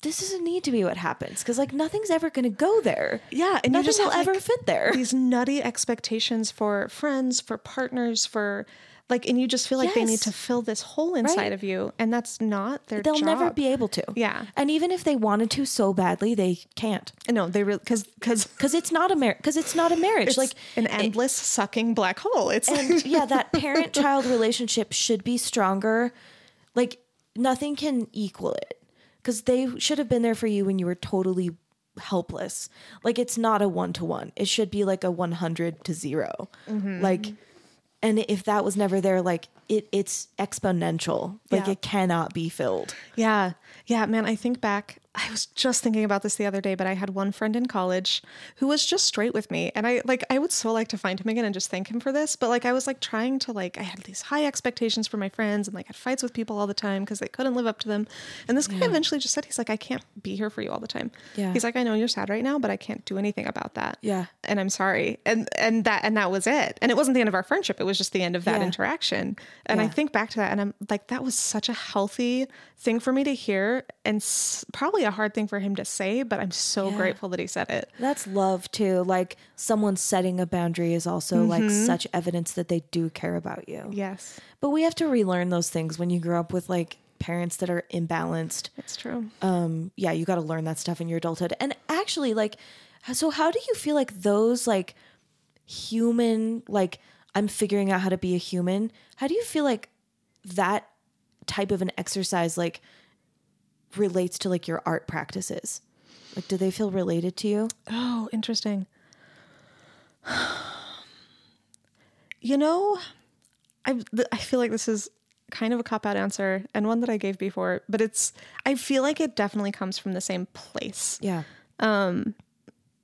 this doesn't need to be what happens because like nothing's ever going to go there Yeah, and you just will have, ever like, fit there these nutty expectations for friends, for partners, for like, and you just feel like they need to fill this hole inside Right. of you, and that's not their they'll job. never be able to Yeah. and even if they wanted to so badly they can't No, they really because because because it's not a marriage because it's not a marriage it's like an it- endless sucking black hole. It's and like, yeah that parent child relationship should be stronger like nothing can equal it because they should have been there for you when you were totally helpless like it's not a one-to-one it should be like a 100 to 0 Mm-hmm. like and if that was never there like it it's exponential like Yeah. it cannot be filled Yeah. Yeah, man, I think back I was just thinking about this the other day, but I had one friend in college who was just straight with me. And I like I would so like to find him again and just thank him for this, but like I was like trying to like I had these high expectations for my friends and like had fights with people all the time because they couldn't live up to them. And this guy eventually just said he's like I can't be here for you all the time. Yeah. He's like I know you're sad right now, but I can't do anything about that. Yeah. And I'm sorry. And and that and that was it. And it wasn't the end of our friendship, it was just the end of that Yeah. interaction. And I think back to that and I'm like that was such a healthy thing for me to hear and s- probably a hard thing for him to say but i'm so Yeah. grateful that he said it That's love too. Like someone setting a boundary is also like Mm-hmm. such evidence that they do care about you. yes But we have to relearn those things when you grow up with like parents that are imbalanced. it's true Um, yeah, you got to learn that stuff in your adulthood. And actually, like, so how do you feel like those like human, like I'm figuring out how to be a human? How do you feel like that type of an exercise like relates to like your art practices? Like, do they feel related to you? oh interesting you know i i feel like this is kind of a cop out answer and one that i gave before but it's i feel like it definitely comes from the same place Yeah. Um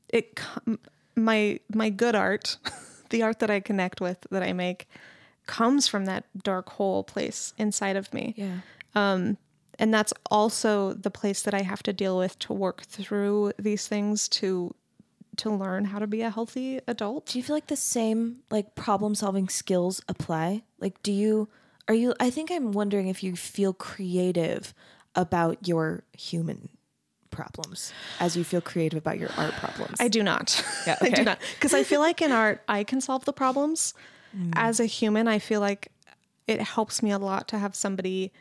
it my my good art the art that i connect with that i make comes from that dark hole place inside of me Yeah. Um, and that's also the place that i have to deal with to work through these things to to learn how to be a healthy adult Do you feel like the same like problem solving skills apply? Like do you are you I think I'm wondering if you feel creative about your human problems as you feel creative about your art problems. i do not Yeah, i do not because i feel like in art i can solve the problems mm. as a human i feel like it helps me a lot to have somebody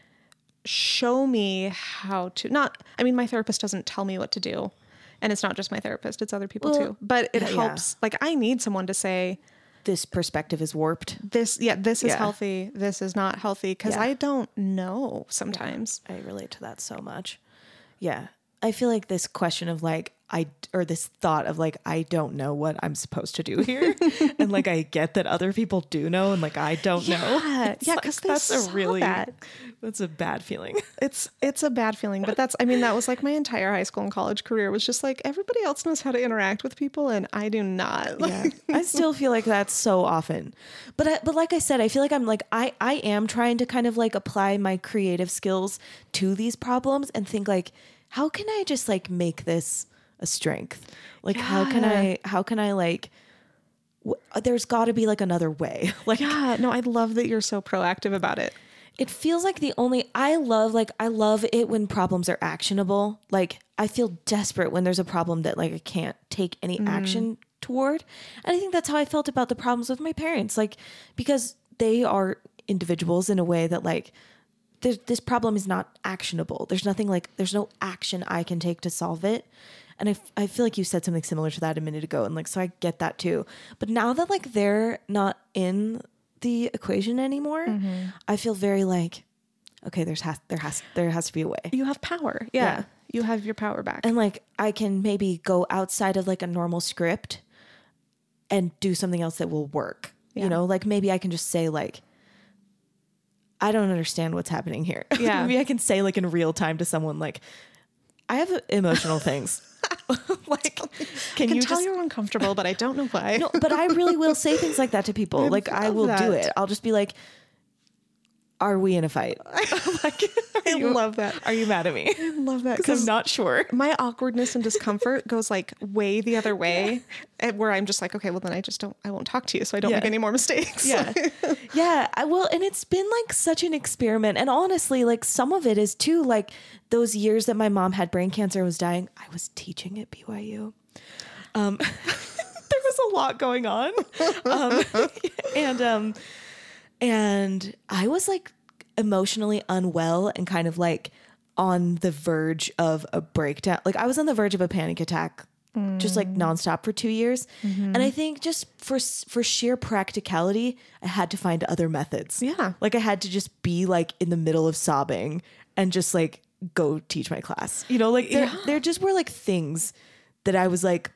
show me how to not i mean my therapist doesn't tell me what to do and it's not just my therapist it's other people Well, too but it yeah. helps like i need someone to say this perspective is warped. this yeah this is Yeah. healthy this is not healthy because Yeah. i don't know sometimes I relate to that so much. Yeah. I feel like this question of like I or this thought of like I don't know what I'm supposed to do here, and like I get that other people do know, and like I don't know. Yeah, It's yeah, like, 'cause that's a really that. that's a bad feeling. It's it's a bad feeling, but that's I mean that was like my entire high school and college career was just like everybody else knows how to interact with people and I do not. Yeah. I still feel like that's so often. But I, but like I said, I feel like I'm like I I am trying to kind of like apply my creative skills to these problems and think like how can I just like make this a strength? Like how can I how can I like w- there's got to be like another way. Like Yeah, no, I love that you're so proactive about it. it feels like the only I love like I love it when problems are actionable. Like I feel desperate when there's a problem that like I can't take any mm. action toward. And I think that's how I felt about the problems with my parents. Like because they are individuals in a way that like there's, this problem is not actionable. There's nothing like there's no action I can take to solve it. And I, f- I feel like you said something similar to that a minute ago. And like, so I get that too. But now that like they're not in the equation anymore, mm-hmm. I feel very like, okay, there's has, there has, there has to be a way. You have power. Yeah. Yeah. You have your power back. And like, I can maybe go outside of like a normal script and do something else that will work. Yeah. You know, like maybe I can just say like, I don't understand what's happening here. Yeah. maybe I can say like in real time to someone like, I have emotional things. like, can, can you tell just you're uncomfortable, but I don't know why. no, but I really will say things like that to people. like I will do it. I'll just be like, "Are we in a fight? like, I you, love that. Are you mad at me? I love that Because I'm not sure. my awkwardness and discomfort goes like way the other way and where i'm just like okay well then i just don't i won't talk to you so i don't Yeah. make any more mistakes Yeah, yeah. I will, and it's been like such an experiment. And honestly, like some of it is too like those years that my mom had brain cancer and was dying. I was teaching at BYU. Um, there was a lot going on, um, and um, and I was like emotionally unwell and kind of like on the verge of a breakdown. Like I was on the verge of a panic attack, just like mm. nonstop for two years. Mm-hmm. And I think just for for sheer practicality, I had to find other methods. Yeah. like I had to just be like in the middle of sobbing and just like go teach my class. You know, like there Yeah. there just were like things that I was like,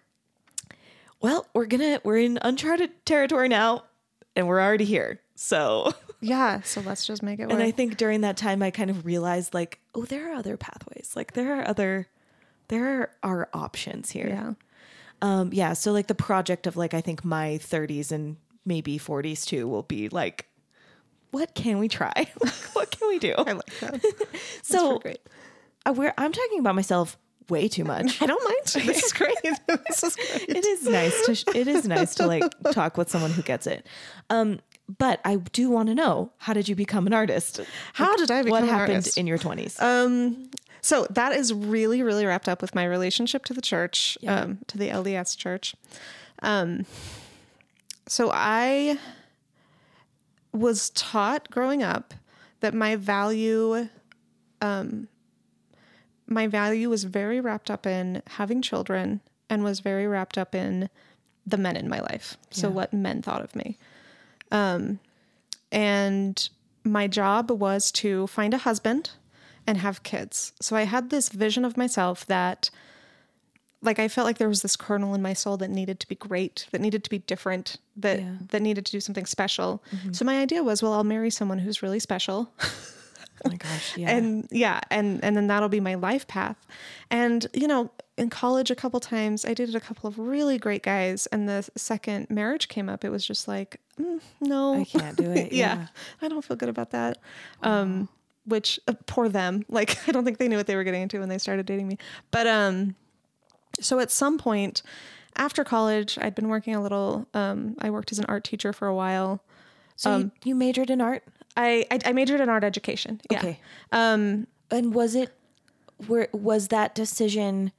well, we're gonna we're in uncharted territory now, and we're already here. So yeah so let's just make it work and I think during that time, I kind of realized like, oh, there are other pathways. Like there are other, there are options here. yeah Um, yeah. So like the project of like I think my 30s and maybe 40s too will be like, what can we try? what can we do? i like that so uh, I'm talking about myself way too much. i don't mind this is great this is great it is nice to sh- it is nice to like talk with someone who gets it. Um, but I do want to know how did you become an artist? how did i become What happened artist? in your 20s? um so that is really really wrapped up with my relationship to the church Yeah. um to the lds church um so i was taught growing up that my value um my value was very wrapped up in having children and was very wrapped up in the men in my life so Yeah. what men thought of me um and my job was to find a husband and have kids. So I had this vision of myself that like I felt like there was this kernel in my soul that needed to be great, that needed to be different, that Yeah. that needed to do something special. So my idea was, well, I'll marry someone who's really special. oh my gosh. Yeah. and yeah and and then that'll be my life path and you know in college a couple times i dated a couple of really great guys and the second marriage came up it was just like mm, no I can't do it. yeah. yeah. i don't feel good about that um which uh, poor them like i don't think they knew what they were getting into when they started dating me but um so at some point after college i'd been working a little um i worked as an art teacher for a while So you, you majored in art? I, I i majored in art education yeah Okay. um And was it where was that decision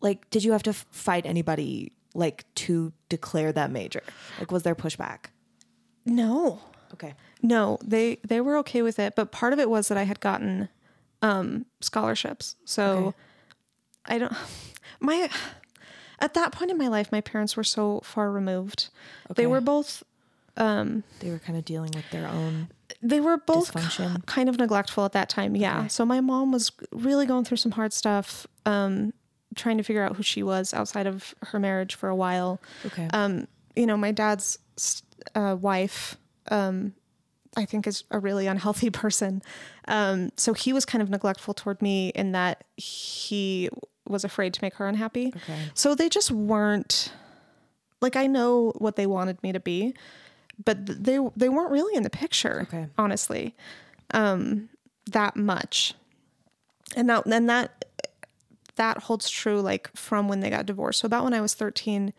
like did you have to fight anybody like to declare that major? Like was there pushback? no Okay. No, they they were okay with it, but part of it was that I had gotten um scholarships. So Okay. I don't my at that point in my life my parents were so far removed. Okay. They were both They were kind of dealing with their own they were both kind of neglectful at that time. Yeah. Okay. So my mom was really going through some hard stuff. Um trying to figure out who she was outside of her marriage for a while. Okay. Um, you know, my dad's uh, wife, um, I think, is a really unhealthy person. Um, so he was kind of neglectful toward me in that he was afraid to make her unhappy. Okay. So they just weren't like I know what they wanted me to be, but they they weren't really in the picture. Okay. honestly, um, that much, and that and that that holds true like from when they got divorced. So about when I was thirteen,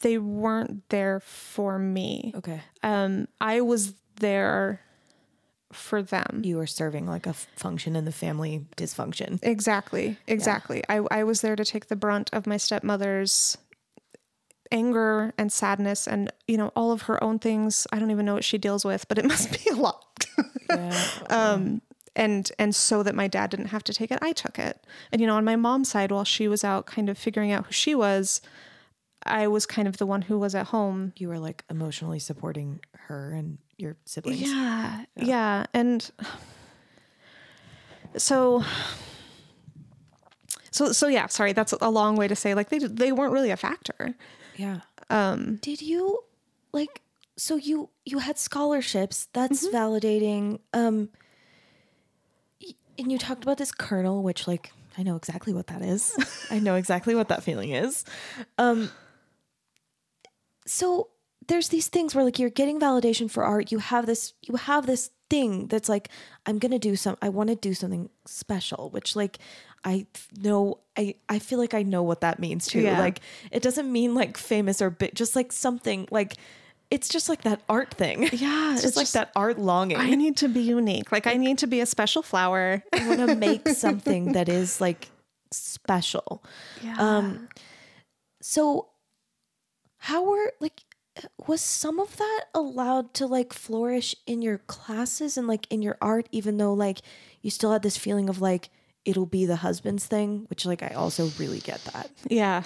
they weren't there for me. Okay. Um, I was there for them. You were serving like a function in the family dysfunction. Exactly. Exactly. I, I was there to take the brunt of my stepmother's anger and sadness and, you know, all of her own things. I don't even know what she deals with, but it must be a lot. Yeah. um, and and so that my dad didn't have to take it, I took it. And you know, on my mom's side, while she was out kind of figuring out who she was, I was kind of the one who was at home you were like emotionally supporting her and your siblings. Yeah, yeah, and so, so, so yeah. Sorry, that's a long way to say like they they weren't really a factor. Yeah. Um, Did you like so you you had scholarships. That's validating. Um and you talked about this kernel which like I know exactly what that is. I know exactly what that feeling is. Um so there's these things where like you're getting validation for art. You have this you have this thing that's like I'm going to do some I want to do something special, which like I know I I feel like I know what that means too. Yeah. Like it doesn't mean like famous or big, just like something like it's just like that art thing. Yeah, it's just it's like just- that art longing. I need to be unique. Like I need to be a special flower. I want to make something that is like special. Yeah. Um, so how were like was some of that allowed to like flourish in your classes and like in your art even though like you still had this feeling of like it'll be the husband's thing, which like I also really get that. Yeah.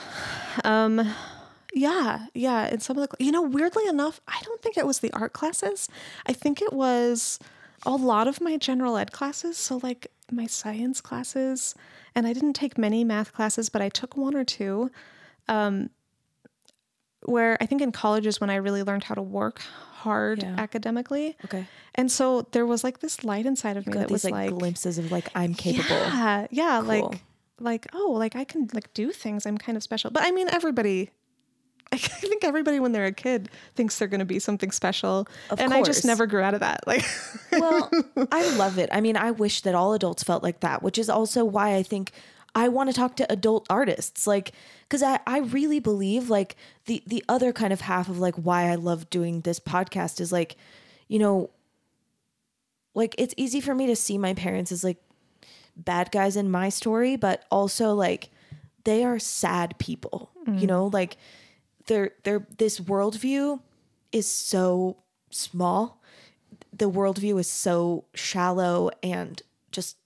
Um yeah, yeah, and some of the you know, weirdly enough, I don't think it was the art classes. I think it was a lot of my general ed classes, so like my science classes, and I didn't take many math classes, but I took one or two. Um where I think in college is when I really learned how to work hard Yeah. academically. Okay. And so there was like this light inside of me Got that these was like, like glimpses of like I'm capable. yeah, yeah, Cool. like like oh, like I can like do things. I'm kind of special. But I mean, everybody. I think everybody when they're a kid thinks they're going to be something special, Of and I just never grew out of that. Like, well, I love it. I mean, I wish that all adults felt like that, which is also why I think I want to talk to adult artists. Like, because I, I really believe like the the other kind of half of like why I love doing this podcast is like, you know, like it's easy for me to see my parents as like bad guys in my story, but also like they are sad people. You mm. know, like their their this worldview is so small. The worldview is so shallow and just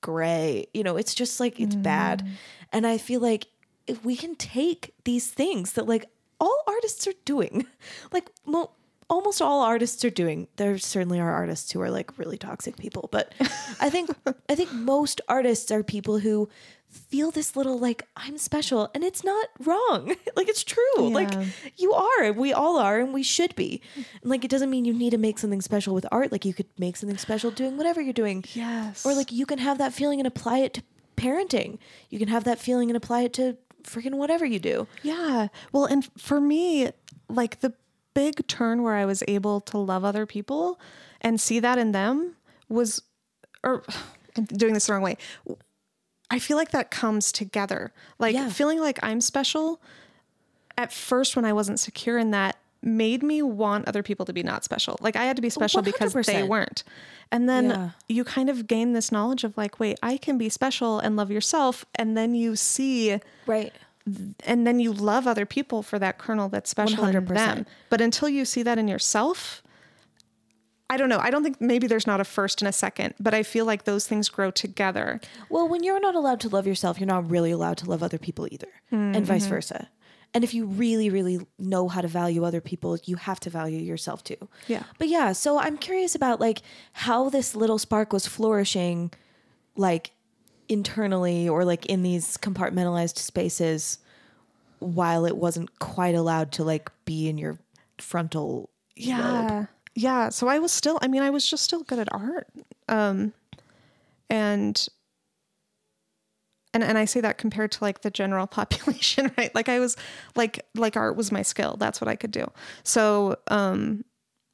gray. You know, it's just like it's bad. Mm. And I feel like if we can take these things that like all artists are doing, like mo- almost all artists are doing. There certainly are artists who are like really toxic people, but I think I think most artists are people who feel this little like I'm special and it's not wrong. like it's true. Like you are. We all are and we should be. And like it doesn't mean you need to make something special with art. Like you could make something special doing whatever you're doing. yes, Or like you can have that feeling and apply it to parenting. You can have that feeling and apply it to freaking whatever you do. Yeah. Well, and for me, like the big turn where I was able to love other people and see that in them was, or I'm doing this the wrong way. I feel like that comes together. Like Yeah. feeling like I'm special at first when I wasn't secure in that made me want other people to be not special. Like I had to be special because they weren't. And then Yeah. you kind of gain this knowledge of like, wait, I can be special and love yourself. And then you see Right. and then you love other people for that kernel that's special in 100%. them. But until you see that in yourself, I don't know. I don't think maybe there's not a first and a second, but I feel like those things grow together. Well, when you're not allowed to love yourself, you're not really allowed to love other people either, and mm-hmm. vice versa. And if you really, really know how to value other people, you have to value yourself too. Yeah. But yeah, so I'm curious about like how this little spark was flourishing, like internally or like in these compartmentalized spaces while it wasn't quite allowed to like be in your frontal lobe. Yeah so i was still i mean i was just still good at art um and and and i say that compared to like the general population right? Like i was like like art was my skill. That's what i could do. So um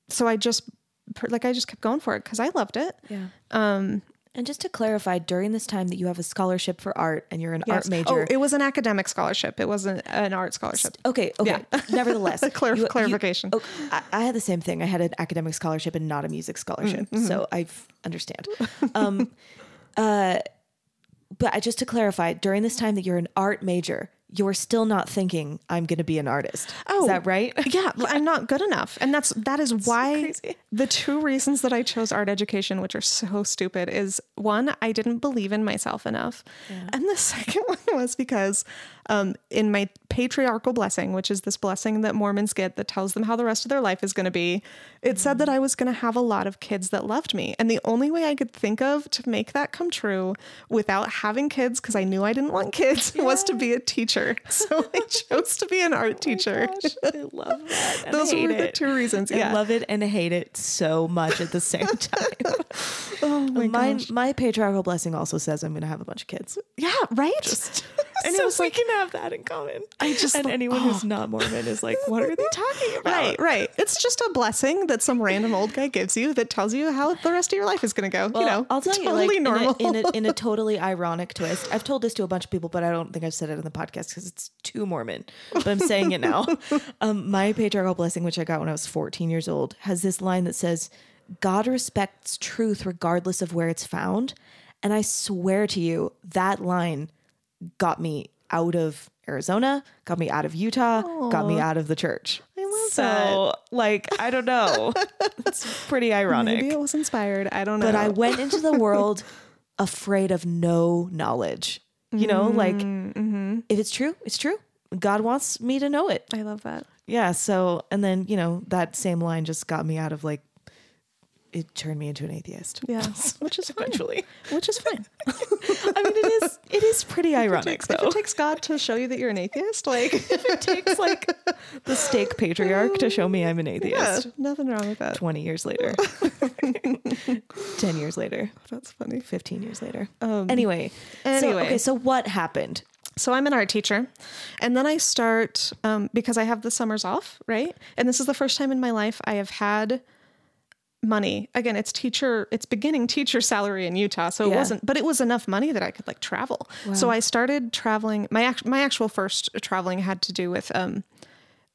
so i just like i just kept going for it because i loved it. Yeah. um And just to clarify, during this time that you have a scholarship for art and you're an art major. oh it was an academic scholarship it wasn't an art scholarship okay, okay. Nevertheless, Clar- you- you- clarification. oh, I, I had the same thing. I had an academic scholarship and not a music scholarship, Mm-hmm. so I understand. Um, uh, but I, just to clarify, during this time that you're an art major, you're still not thinking I'm going to be an artist. Oh. is that oh, right? yeah, I'm not good enough. And that's that is why crazy. the two reasons that I chose art education, which are so stupid, is one, I didn't believe in myself enough. And the second one was because um, in my patriarchal blessing, which is this blessing that Mormons get that tells them how the rest of their life is going to be, it said that I was going to have a lot of kids that loved me. And the only way I could think of to make that come true without having kids, because I knew I didn't want kids, was to be a teacher. So I chose to be an art teacher. I love that. Those were the it. two reasons. I love it and I hate it so much at the same time. oh my my gosh. my patriarchal blessing also says I'm going to have a bunch of kids. Yeah, right? and it was like- have that in common. I just and anyone who's not Mormon is like, what are they talking about? Right, right. It's just a blessing that some random old guy gives you that tells you how the rest of your life is going to go. you know, I'll tell you, totally like, in a- normal. In, a, in, a, totally ironic twist. I've told this to a bunch of people, but I don't think I've said it in the podcast because it's too Mormon. But I'm saying it now. um, my patriarchal blessing, which I got when I was 14 years old, has this line that says, "God respects truth regardless of where it's found." And I swear to you, that line got me out of Arizona, got me out of Utah, got me out of the church. I love so, like, I don't know. it's pretty ironic. Maybe it was inspired. I don't know. But I went into the world afraid of no knowledge. You know, mm-hmm, like mm-hmm. if it's true, it's true. God wants me to know it. I love that. Yeah. So, and then, you know, that same line just got me out of like, it turned me into an atheist. Yeah, which is fine. Eventually. Which is fine. I mean, it is, it is pretty ironic If though. it takes God to show you that you're an atheist, like, if it takes like the stake patriarch to show me I'm an yeah, atheist. nothing wrong with that. 20 years later, 10 years later, That's funny. 15 years later. Um, Anyway, so, anyway. okay, so what happened? So I'm an art teacher, and then I start um, because I have the summers off, right? And this is the first time in my life I have had money. Again, it's teacher, it's beginning teacher salary in Utah, so it Yeah. wasn't, but it was enough money that I could like travel. So I started traveling. My act, my actual first traveling had to do with um,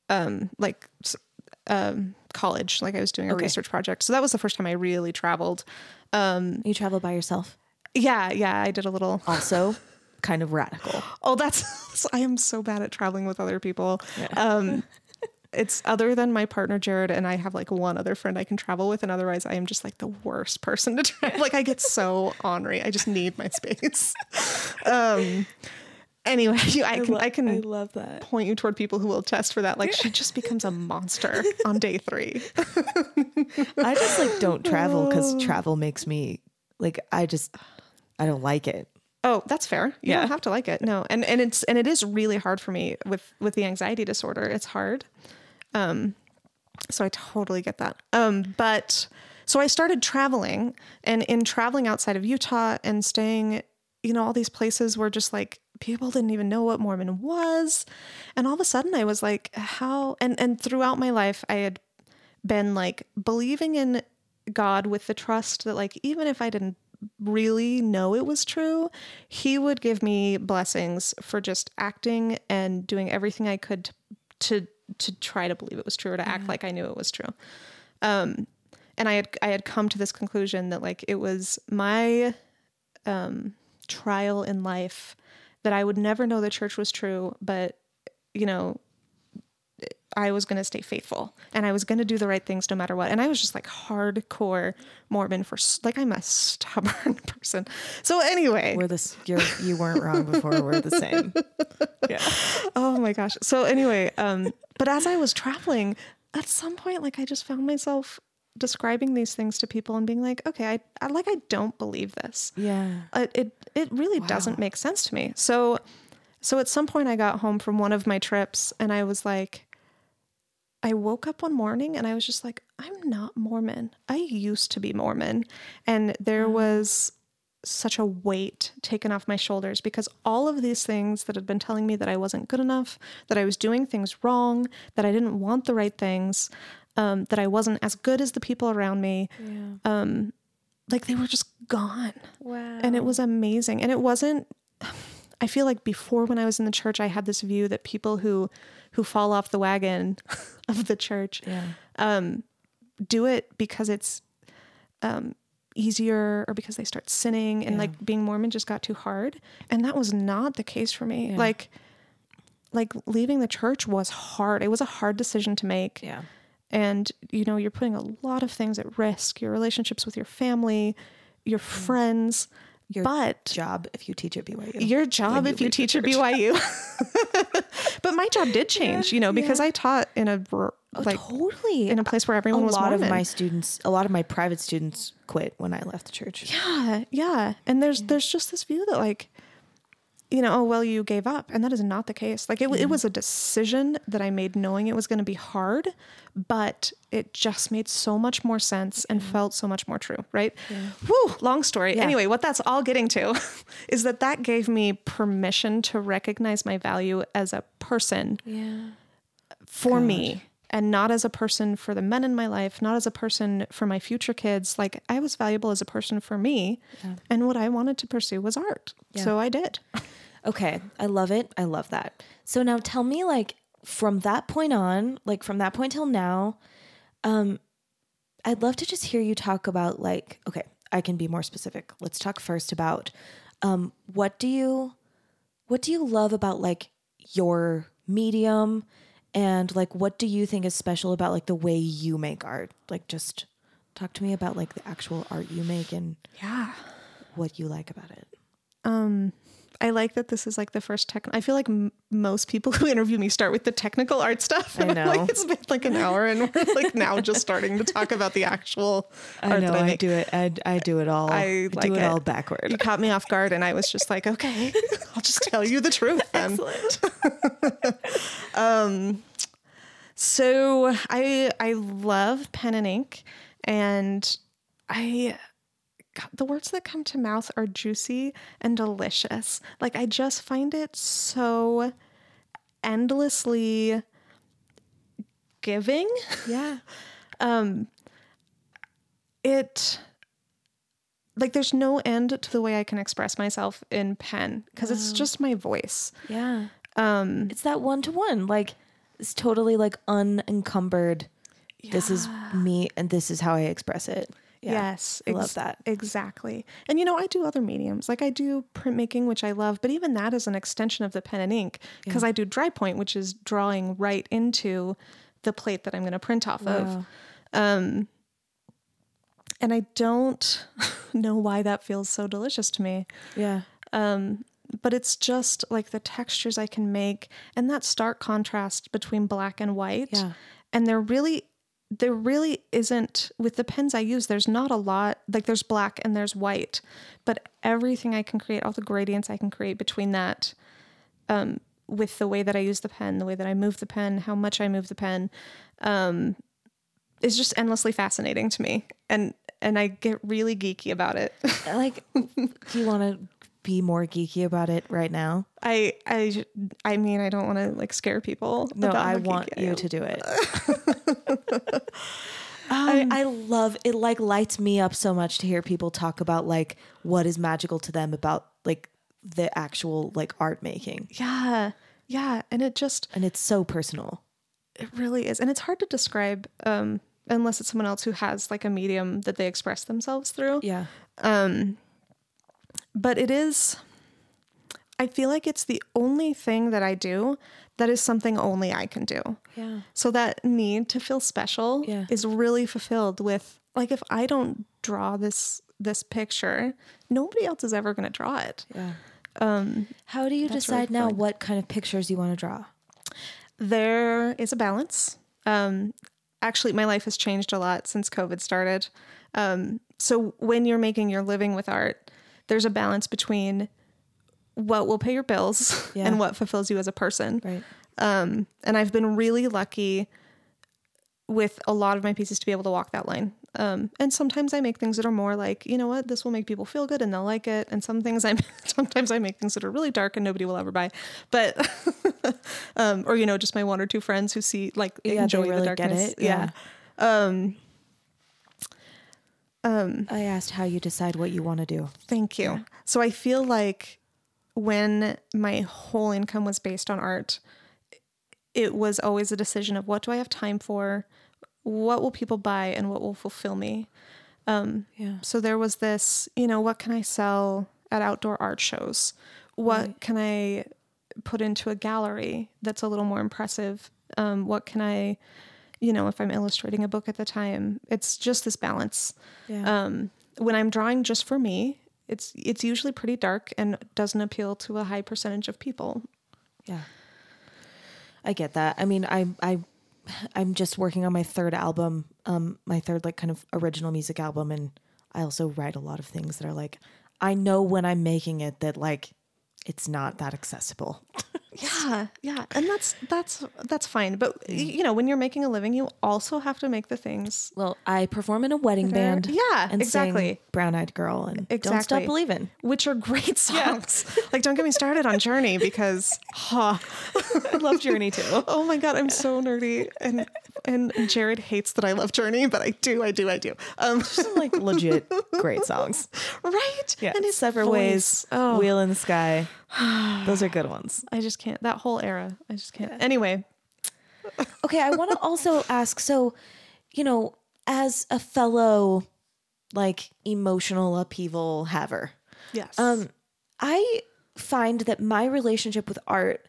um, like um, college. Like I was doing a Okay. research project, so that was the first time I really traveled. Um, You traveled by yourself. Yeah, yeah, I did a little. Also, kind of radical. Oh, that's I am so bad at traveling with other people. Um it's other than my partner Jared and I have like one other friend I can travel with and otherwise I am just like the worst person to travel. Like I get so ornery. I just need my space. Um anyway, you, I can I can love that. point you toward people who will test for that. Like she just becomes a monster on day 3. I just like don't travel because travel makes me like I just I don't like it. Oh, that's fair. You Yeah. don't have to like it. No. And and it's and it is really hard for me with with the anxiety disorder. It's hard. Um so I totally get that. Um but so I started traveling and in traveling outside of Utah and staying, you know, all these places where just like people didn't even know what Mormon was. And all of a sudden I was like, how and and throughout my life I had been like believing in God with the trust that like even if I didn't really know it was true, he would give me blessings for just acting and doing everything I could to to, to try to believe it was true or to act like I knew it was true. Um and I had I had come to this conclusion that like it was my um trial in life that I would never know the church was true, but you know, I was going to stay faithful and I was going to do the right things no matter what. And I was just like hardcore Mormon for like I'm a stubborn person. So anyway, We're this you're you weren't wrong before. We're the same. Yeah. oh my gosh. So anyway, um but as I was traveling, at some point like I just found myself describing these things to people and being like, okay, I, I like I don't believe this. Yeah. It it, it really doesn't make sense to me. So so at some point I got home from one of my trips and I was like I woke up one morning and I was just like, I'm not Mormon. I used to be Mormon. And there was such a weight taken off my shoulders because all of these things that had been telling me that I wasn't good enough, that I was doing things wrong, that I didn't want the right things, um, that I wasn't as good as the people around me, um, like they were just gone. Wow. And it was amazing. And it wasn't I feel like before when I was in the church I had this view that people who who fall off the wagon of the church Yeah. um do it because it's um easier or because they start sinning and Yeah. like being Mormon just got too hard. And that was not the case for me. Yeah. Like like leaving the church was hard. It was a hard decision to make Yeah. and you know you're putting a lot of things at risk your relationships with your family your friends Your but Job if you teach at BYU. your job you if you teach at BYU but my job did change you know because i taught in a oh, like totally. in a place where a everyone was a lot Mormon. of my students, a lot of my private students quit when I left the church. yeah yeah and there's there's just this view that like you know oh well you gave up. And that is not the case. Like it, it was a decision that i made knowing it was going to be hard but it just made so much more sense and felt so much more true right? Whew, long story. Yeah. anyway what that's all getting to is that that gave me permission to recognize my value as a person Yeah. for me and not as a person for the men in my life, not as a person for my future kids. Like I was valuable as a person for me. And what I wanted to pursue was art. So I did. Okay, I love it. I love that. So now tell me like from that point on, like from that point till now, um I'd love to just hear you talk about like okay, I can be more specific. Let's talk first about um what do you what do you love about like your medium and like what do you think is special about like the way you make art? Like just talk to me about like the actual art you make and Yeah. what you like about it. Um, I like that this is like the first tech. I feel like m- most people who interview me start with the technical art stuff. I And I'm know. like, it's been like an hour and we're like now just starting to talk about the actual I art know that I I, do it. I, I do it all. I like do it, it. all backward. You caught me off guard and I was just like, okay, I'll just tell you the truth then. So I I love pen and ink, and I God, the words that come to mouth are juicy and delicious. Like I just find it so endlessly giving. Yeah. um It like there's no end to the way I can express myself in pen because it's just my voice. Yeah. Um, it's that one to one. Like it's totally like unencumbered. This is me and this is how I express it. Yeah. Yes, I love that. exactly. And you know, I do other mediums, like I do printmaking, which I love, but even that is an extension of the pen and ink because I do dry point, which is drawing right into the plate that I'm going to print off of. Um, and I don't know why that feels so delicious to me. Yeah. But it's just like the textures I can make and that stark contrast between black and white. Yeah. And there really there really isn't with the pens I use, there's not a lot like there's black and there's white, but everything I can create, all the gradients I can create between that, um, with the way that I use the pen, the way that I move the pen, how much I move the pen, um, is just endlessly fascinating to me. And and I get really geeky about it. Like, do you want to be more geeky about it right now? I I I mean I don't want to like scare people. No, I want you to do it. I, I love it. Like lights me up so much to hear people talk about like what is magical to them about like the actual like art making, Yeah, yeah, and it just and it's so personal. it really is, and it's hard to describe um, unless it's someone else who has like a medium that they express themselves through. Yeah. But it is. I feel like it's the only thing that I do that is something only I can do. Yeah. So that need to feel special Yeah. is really fulfilled with like if I don't draw this this picture, nobody else is ever going to draw it. Yeah. How do you that's really decide now fun. what kind of pictures you want to draw? There is a balance. Um, actually my life has changed a lot since COVID started. Um, so when you're making your living with art, there's a balance between what will pay your bills Yeah. and what fulfills you as a person. Right. Um, and I've been really lucky with a lot of my pieces to be able to walk that line. Um, and sometimes I make things that are more like, you know what, this will make people feel good and they'll like it. And some things I sometimes I make things that are really dark and nobody will ever buy. But um, or you know, just my one or two friends who see like Yeah, they enjoy really the darkness. it. Yeah. Um, I asked how you decide what you want to do. Thank you. So I feel like when my whole income was based on art, it was always a decision of what do I have time for, what will people buy, and what will fulfill me. Um, Yeah. So there was this, you know, what can I sell at outdoor art shows? What can I put into a gallery that's a little more impressive? Um, what can I, you know, if I'm illustrating a book at the time, it's just this balance. Yeah. Um, when I'm drawing just for me, it's it's usually pretty dark and doesn't appeal to a high percentage of people. Yeah. I get that. I mean, I I I'm just working on my third album, um my third like kind of original music album and I also write a lot of things that are like I know when I'm making it that like it's not that accessible. Yeah, yeah, and that's that's that's fine. But you know, when you're making a living, you also have to make the things. Well, I perform in a wedding band. yeah, and exactly. Brown Eyed Girl and Don't Stop Believing. Which are great songs. like, don't get me started on Journey because, huh, I love Journey too. oh my god, I'm so nerdy, and and Jared hates that I love Journey, but I do, I do, I do. Um, Some like legit great songs. right? Yeah. and his Separate voice. Ways, Oh, Wheel in the Sky. Those are good ones. I just can't. That whole era, I just can't. Anyway, Okay, I want to also ask so, you know, as a fellow like emotional upheaval haver, yes. um, I find that my relationship with art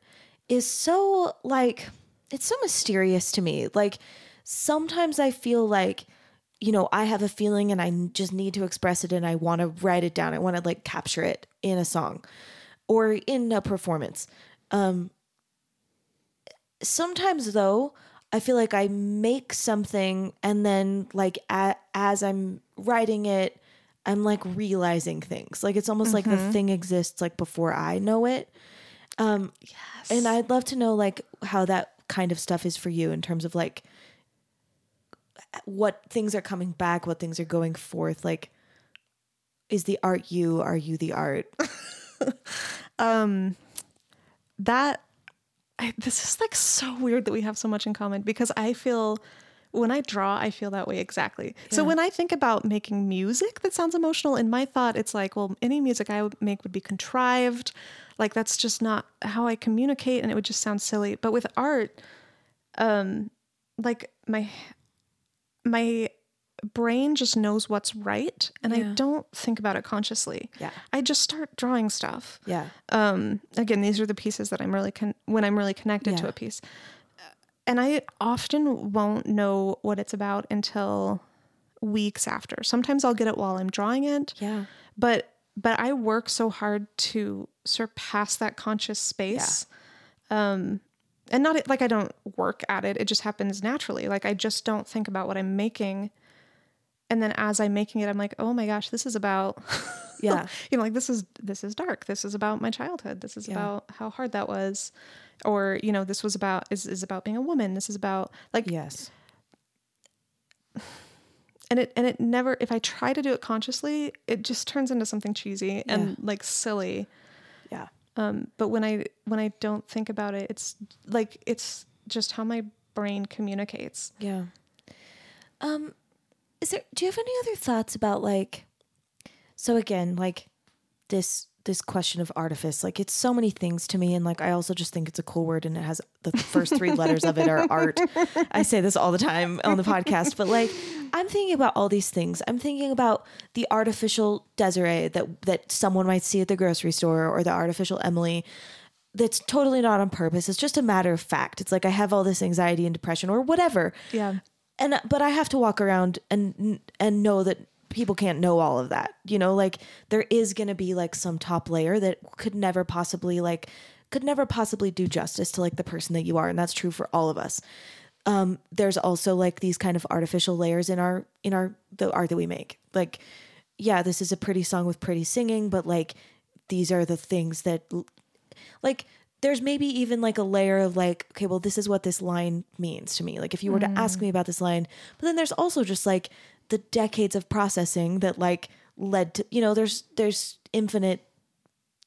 is so like it's so mysterious to me. Like sometimes I feel like you know, I have a feeling and I just need to express it and I want to write it down. I want to like capture it in a song or in a performance. Um sometimes though, I feel like I make something and then like a, as I'm writing it, I'm like realizing things. Like it's almost like the thing exists like before I know it. Um yes. and I'd love to know like how that kind of stuff is for you in terms of like what things are coming back, what things are going forth. Like, is the art you? Are you the art? um that I, this is like so weird that we have so much in common because I feel when I draw, I feel that way exactly. So when I think about making music that sounds emotional, in my thought, it's like, well, any music I would make would be contrived. Like that's just not how I communicate, and it would just sound silly. But with art, um, like my my brain just knows what's right, and I don't think about it consciously. Yeah. I just start drawing stuff Yeah. um again these are the pieces that i'm really con- when i'm really connected to a piece and i often won't know what it's about until weeks after sometimes i'll get it while i'm drawing it Yeah. but but i work so hard to surpass that conscious space Yeah. um and not like i don't work at it it just happens naturally like i just don't think about what i'm making and then as i'm making it i'm like oh my gosh this is about Yeah. you know like this is this is dark this is about my childhood this is Yeah. about how hard that was or you know this was about is, is about being a woman this is about like Yes. and it and it never if i try to do it consciously it just turns into something cheesy and like silly Yeah. um but when i when i don't think about it it's like it's just how my brain communicates Yeah. Um, is there? Do you have any other thoughts about like? So again, like this this question of artifice, like it's so many things to me, and like I also just think it's a cool word, and it has the first three letters of it are art. I say this all the time on the podcast, but like I'm thinking about all these things. I'm thinking about the artificial Desiree that that someone might see at the grocery store, or the artificial Emily that's totally not on purpose. It's just a matter of fact. It's like I have all this anxiety and depression or whatever yeah and but I have to walk around and and know that people can't know all of that. You know, like there is going to be like some top layer that could never possibly like could never possibly do justice to like the person that you are and that's true for all of us. um, there's also like these kind of artificial layers in our in our the art that we make. Like, yeah, this is a pretty song with pretty singing, but like these are the things that like there's maybe even like a layer of like, okay, well, this is what this line means to me. Like if you were to ask me about this line, but then there's also just like the decades of processing that like led to you know, there's there's infinite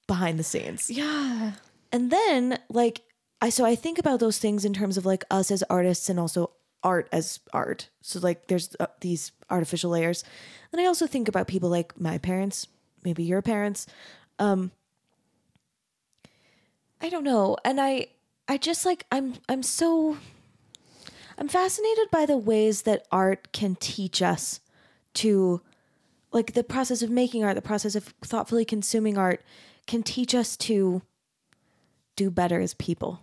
behind the scenes. Yeah. And then like I so I think about those things in terms of like us as artists and also art as art. So like there's uh, these artificial layers. And I also think about people like my parents, maybe your parents. Um I don't know. And I I just like I'm I'm so I'm fascinated by the ways that art can teach us to like the process of making art, the process of thoughtfully consuming art can teach us to do better as people.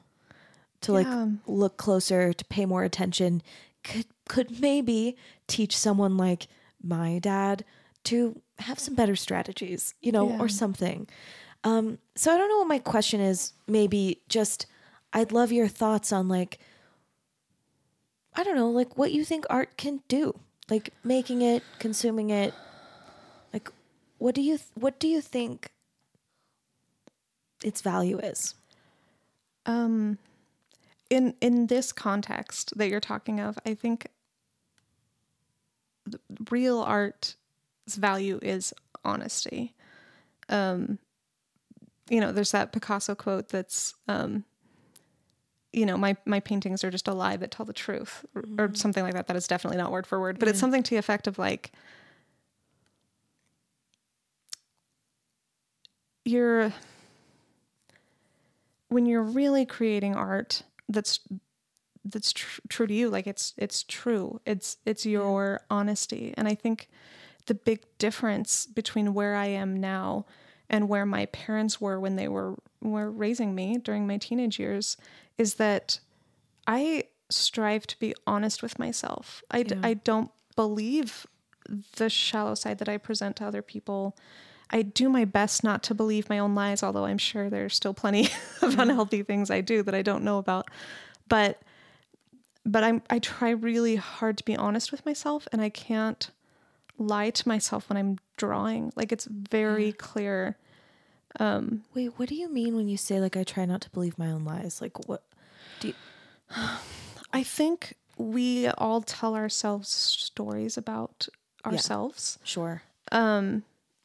To like Yeah. look closer, to pay more attention. Could could maybe teach someone like my dad to have some better strategies, you know, Yeah. or something. Um, so I don't know what my question is. Maybe just I'd love your thoughts on like I don't know, like what you think art can do, like making it, consuming it. Like, what do you th- what do you think its value is? Um, in in this context that you're talking of, I think real art's value is honesty. Um, you know, there's that Picasso quote that's, um, you know, my my paintings are just a lie that tell the truth, or, or something like that. That is definitely not word for word, but it's something to the effect of like. You're when you're really creating art that's that's tr- true to you like it's it's true it's it's your honesty and i think the big difference between where i am now and where my parents were when they were were raising me during my teenage years is that i strive to be honest with myself. I I don't believe the shallow side that i present to other people. I do my best not to believe my own lies, although I'm sure there's still plenty of unhealthy things I do that I don't know about. But but I'm I try really hard to be honest with myself and I can't lie to myself when I'm drawing. Like it's very clear. Um, Wait, what do you mean when you say like I try not to believe my own lies? Like what? Do you, I think we all tell ourselves stories about ourselves. sure. Um,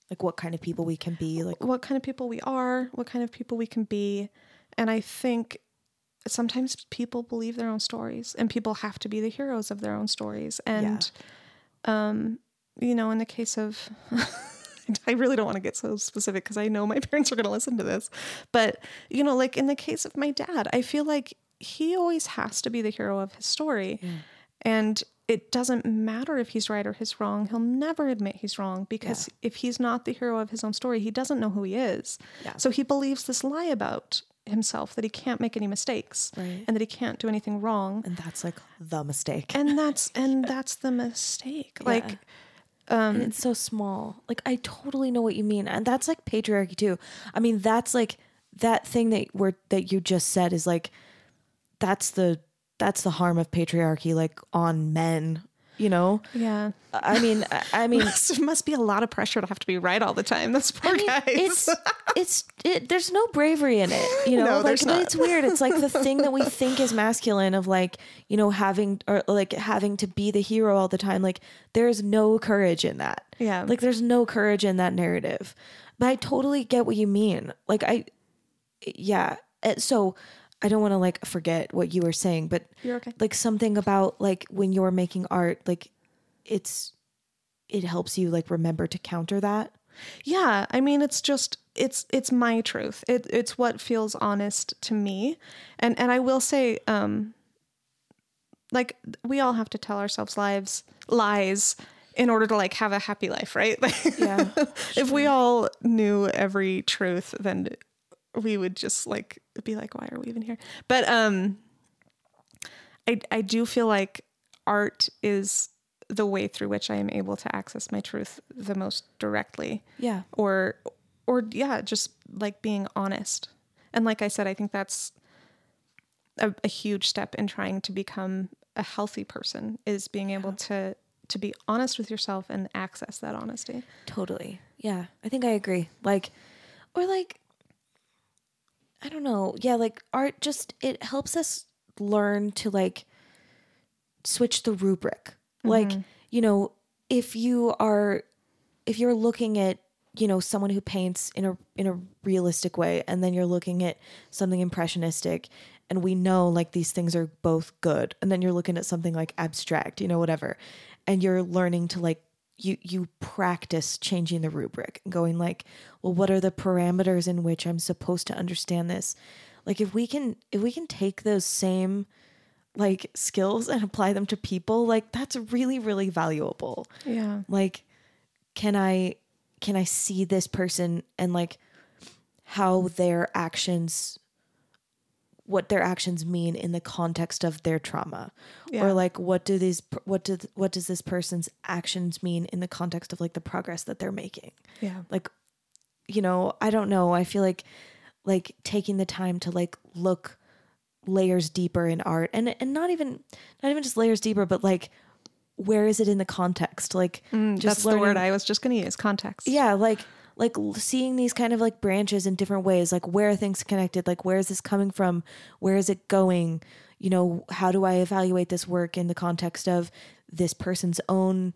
like what kind of people we can be? Like what kind of people we are, what kind of people we can be. And I think sometimes people believe their own stories and people have to be the heroes of their own stories. And, um, you know, in the case of, I really don't want to get so specific because I know my parents are going to listen to this. But, you know, like in the case of my dad, I feel like he always has to be the hero of his story. And it doesn't matter if he's right or he's wrong. He'll never admit he's wrong because if he's not the hero of his own story, he doesn't know who he is. Yeah. So he believes this lie about himself that he can't make any mistakes Right. and that he can't do anything wrong. and that's like the mistake. And that's and that's the mistake. Like and it's so small. Like I totally know what you mean, and that's like patriarchy too. I mean, that's like that thing that we're that you just said is like that's the that's the harm of patriarchy, like on men. You know, yeah. I mean, I, mean, It must be a lot of pressure to have to be right all the time. Those poor I mean, guys. it's it's it, there's no bravery in it, you know. No, like there's not. it's weird. It's like the thing that we think is masculine of like you know having or like having to be the hero all the time. Like there's no courage in that. Yeah. like there's no courage in that narrative. But I totally get what you mean. Like I, yeah. Uh, So I don't want to like forget what you were saying, but You're okay. like something about like when you're making art, like it's it helps you like remember to counter that. Yeah, I mean it's just it's it's my truth. It it's what feels honest to me. And and I will say um like we all have to tell ourselves lies lies in order to like have a happy life, right? Like Yeah, if we all knew every truth then we would just like be like why are we even here? But um I I do feel like art is the way through which I am able to access my truth the most directly Yeah. or or yeah just like being honest and like i said i think that's a, a huge step in trying to become a healthy person is being able to to be honest with yourself and access that honesty. Totally. Yeah. I think I agree. Like, or like, I don't know. Yeah. Like, art just, it helps us learn to like switch the rubric. Like, mm-hmm. you know, if you are, if you're looking at, you know, someone who paints in a in a realistic way, and then you're looking at something impressionistic, and we know like these things are both good, and then you're looking at something like abstract, you know, whatever, and you're learning to like you you practice changing the rubric and going like well what are the parameters in which i'm supposed to understand this like if we can if we can take those same like skills and apply them to people like that's really really valuable Yeah. like can i can i see this person and like how their actions what their actions mean in the context of their trauma Yeah. or like what do these what do what does this person's actions mean in the context of like the progress that they're making Yeah. like you know i don't know i feel like like taking the time to like look layers deeper in art and and not even not even just layers deeper but like where is it in the context like Mm, That's the word I was just going to use context. yeah like like seeing these kind of like branches in different ways like where are things connected? Like where is this coming from? Where is it going? You know how do i evaluate this work in the context of this person's own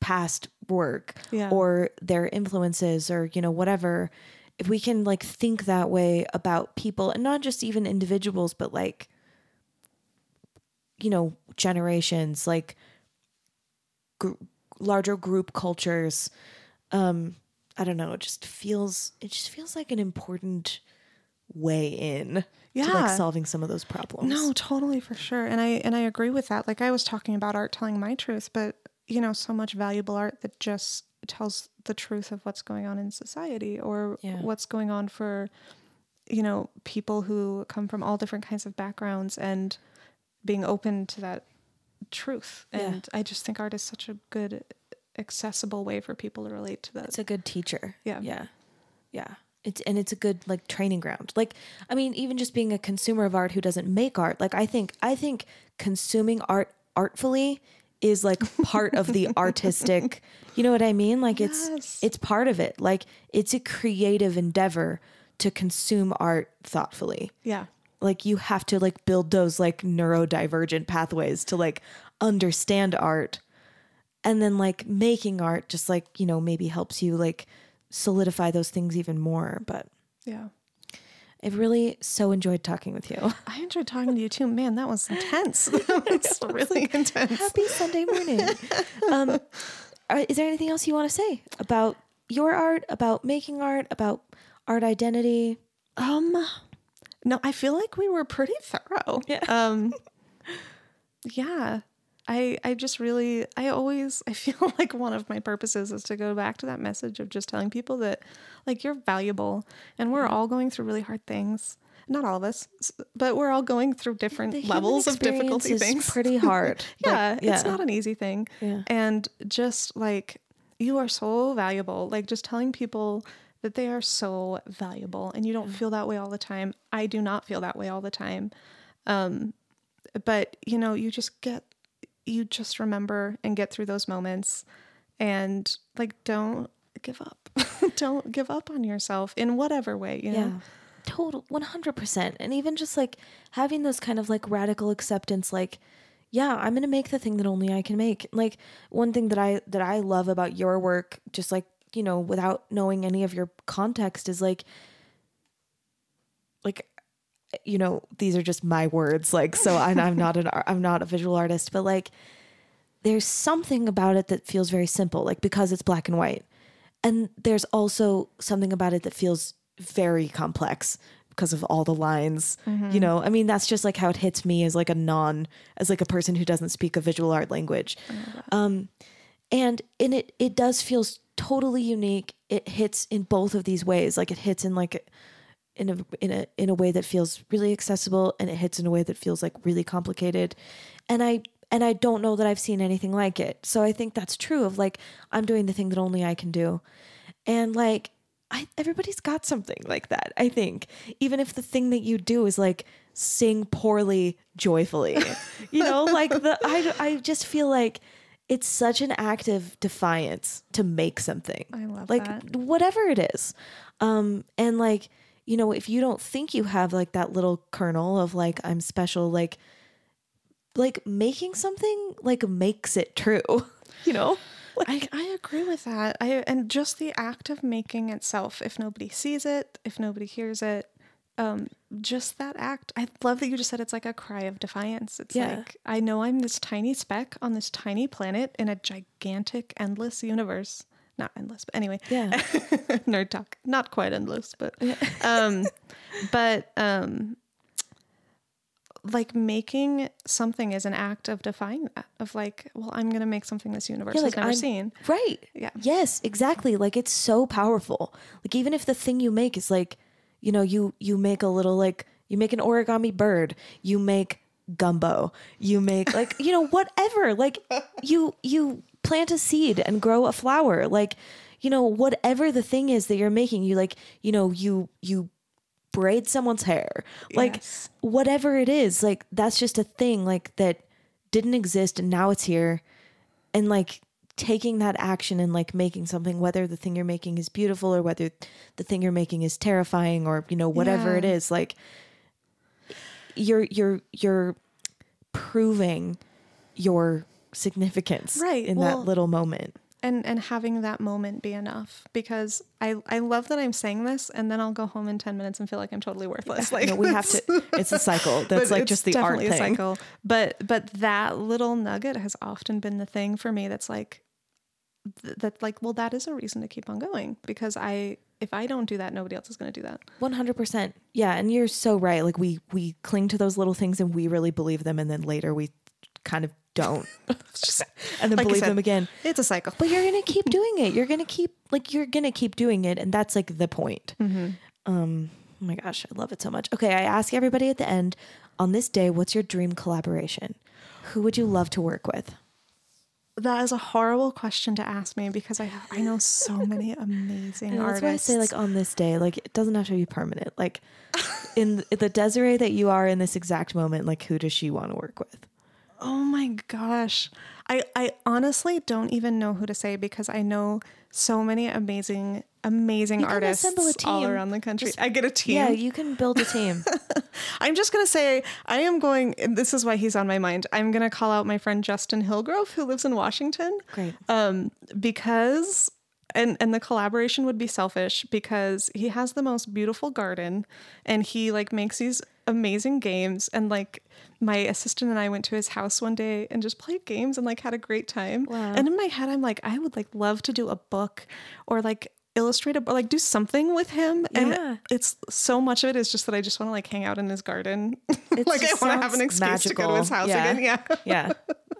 past work Yeah. or their influences or you know whatever? If we can like think that way about people and not just even individuals but like you know generations like gr- larger group cultures um i don't know it just feels it just feels like an important way in to Yeah. like solving some of those problems No, totally for sure. And I and I agree with that. Like I was talking about art telling my truth, but you know, so much valuable art that just tells the truth of what's going on in society or Yeah. what's going on for you know, people who come from all different kinds of backgrounds and being open to that truth. Yeah. And I just think art is such a good accessible way for people to relate to that. it's a good teacher Yeah. yeah yeah it's and it's a good like training ground like i mean even just being a consumer of art who doesn't make art like i think i think consuming art artfully is like part of the artistic you know what i mean like it's Yes. it's part of it like it's a creative endeavor to consume art thoughtfully yeah. like you have to like build those like neurodivergent pathways to like understand art and then like making art just like you know maybe helps you like solidify those things even more but Yeah. i've really so enjoyed talking with you I enjoyed talking to you too. Man, that was intense. that was really intense. happy sunday morning um are- is there anything else you want to say about your art about making art about art identity Um, no, I feel like we were pretty thorough. Yeah. Um, yeah. I I just really I always I feel like one of my purposes is to go back to that message of just telling people that like you're valuable and we're all going through really hard things. Not all of us, but we're all going through different levels of difficulty is things. pretty hard yeah, Like, it's not an easy thing. Yeah. And just like you are so valuable, like just telling people that they are so valuable and you don't feel that way all the time. I do not feel that way all the time. Um but you know, you just get you just remember and get through those moments and like don't give up. don't give up on yourself in whatever way, you know. Yeah. Total 100%. And even just like having those kind of like radical acceptance like yeah, I'm going to make the thing that only I can make. Like one thing that I that I love about your work just like, you know, without knowing any of your context is like like you know, these are just my words like so I'm, I'm not an I'm not a visual artist, but like there's something about it that feels very simple like because it's black and white. And there's also something about it that feels very complex because of all the lines. You know, I mean, that's just like how it hits me as like a non, as like a person who doesn't speak a visual art language. Um, and in it, it does feel totally unique. It hits in both of these ways. Like it hits in like in a in a in a way that feels really accessible, and it hits in a way that feels like really complicated. And I and I don't know that I've seen anything like it. So I think that's true of like I'm doing the thing that only I can do. And like I everybody's got something like that, I think. Even if the thing that you do is like sing poorly joyfully. you know, like the I I just feel like it's such an act of defiance to make something. I love like that. whatever it is. Um and like, you know, if you don't think you have like that little kernel of like I'm special like like making something like makes it true. You know? I, I agree with that. I and just the act of making itself, if nobody sees it, if nobody hears it, um, just that act. I love that you just said it's like a cry of defiance. It's Yeah. like I know I'm this tiny speck on this tiny planet in a gigantic, endless universe. Not endless, but anyway. Yeah. Nerd talk. Not quite endless, but um but um like making something is an act of defying that of like well i'm gonna make something this universe Yeah, has like, never I'm- seen Right. Yeah. Yes, exactly. Like it's so powerful. Like even if the thing you make is like, you know, you you make a little like you make an origami bird, you make gumbo, you make like, you know, whatever. Like you you plant a seed and grow a flower. Like, you know, whatever the thing is that you're making, you like, you know, you you braid someone's hair. Like Yes. whatever it is, like that's just a thing like that didn't exist and now it's here and like taking that action and like making something whether the thing you're making is beautiful or whether the thing you're making is terrifying or you know whatever it Yeah. is like you're you're you're proving your significance Right, in well- that little moment. and and having that moment be enough because i i love that i'm saying this and then i'll go home in 10 minutes and feel like i'm totally worthless. Like no, we have to it's a cycle. That's like just the art thing a cycle. But but that little nugget has often been the thing for me that's like th- that like well that is a reason to keep on going because i if i don't do that nobody else is going to do that. 100% yeah and you're so right. Like we we cling to those little things and we really believe them and then later we kind of don't. And then Like believe said, them again. it's a cycle. But you're gonna keep doing it. You're gonna keep like you're gonna keep doing it and that's like the point. Um oh my gosh i love it so much. Okay i ask everybody at the end on this day what's your dream collaboration? Who would you love to work with? That is a horrible question to ask me because i i know so many amazing And that's why i say like on this day like it doesn't have to be permanent. Like in the desarae that you are in this exact moment like who does she want to work with Oh my gosh. I, I honestly don't even know who to say because I know so many amazing, amazing artists all around the country. I get a team. yeah you can build a team I'm just going to say, I am going, and this is why he's on my mind. I'm going to call out my friend Justin Hillgrove, who lives in Washington. Great. Um, because, and, and the collaboration would be selfish because he has the most beautiful garden and he like makes these amazing games. And like my assistant and I went to his house one day and just played games and like had a great time. Wow. And in my head, I'm like, I would like love to do a book or like illustrate a or like do something with him. And Yeah. And it's so much of it is just that I just want to like hang out in his garden. like I want to have an excuse to go to his house Yeah. again. Yeah. yeah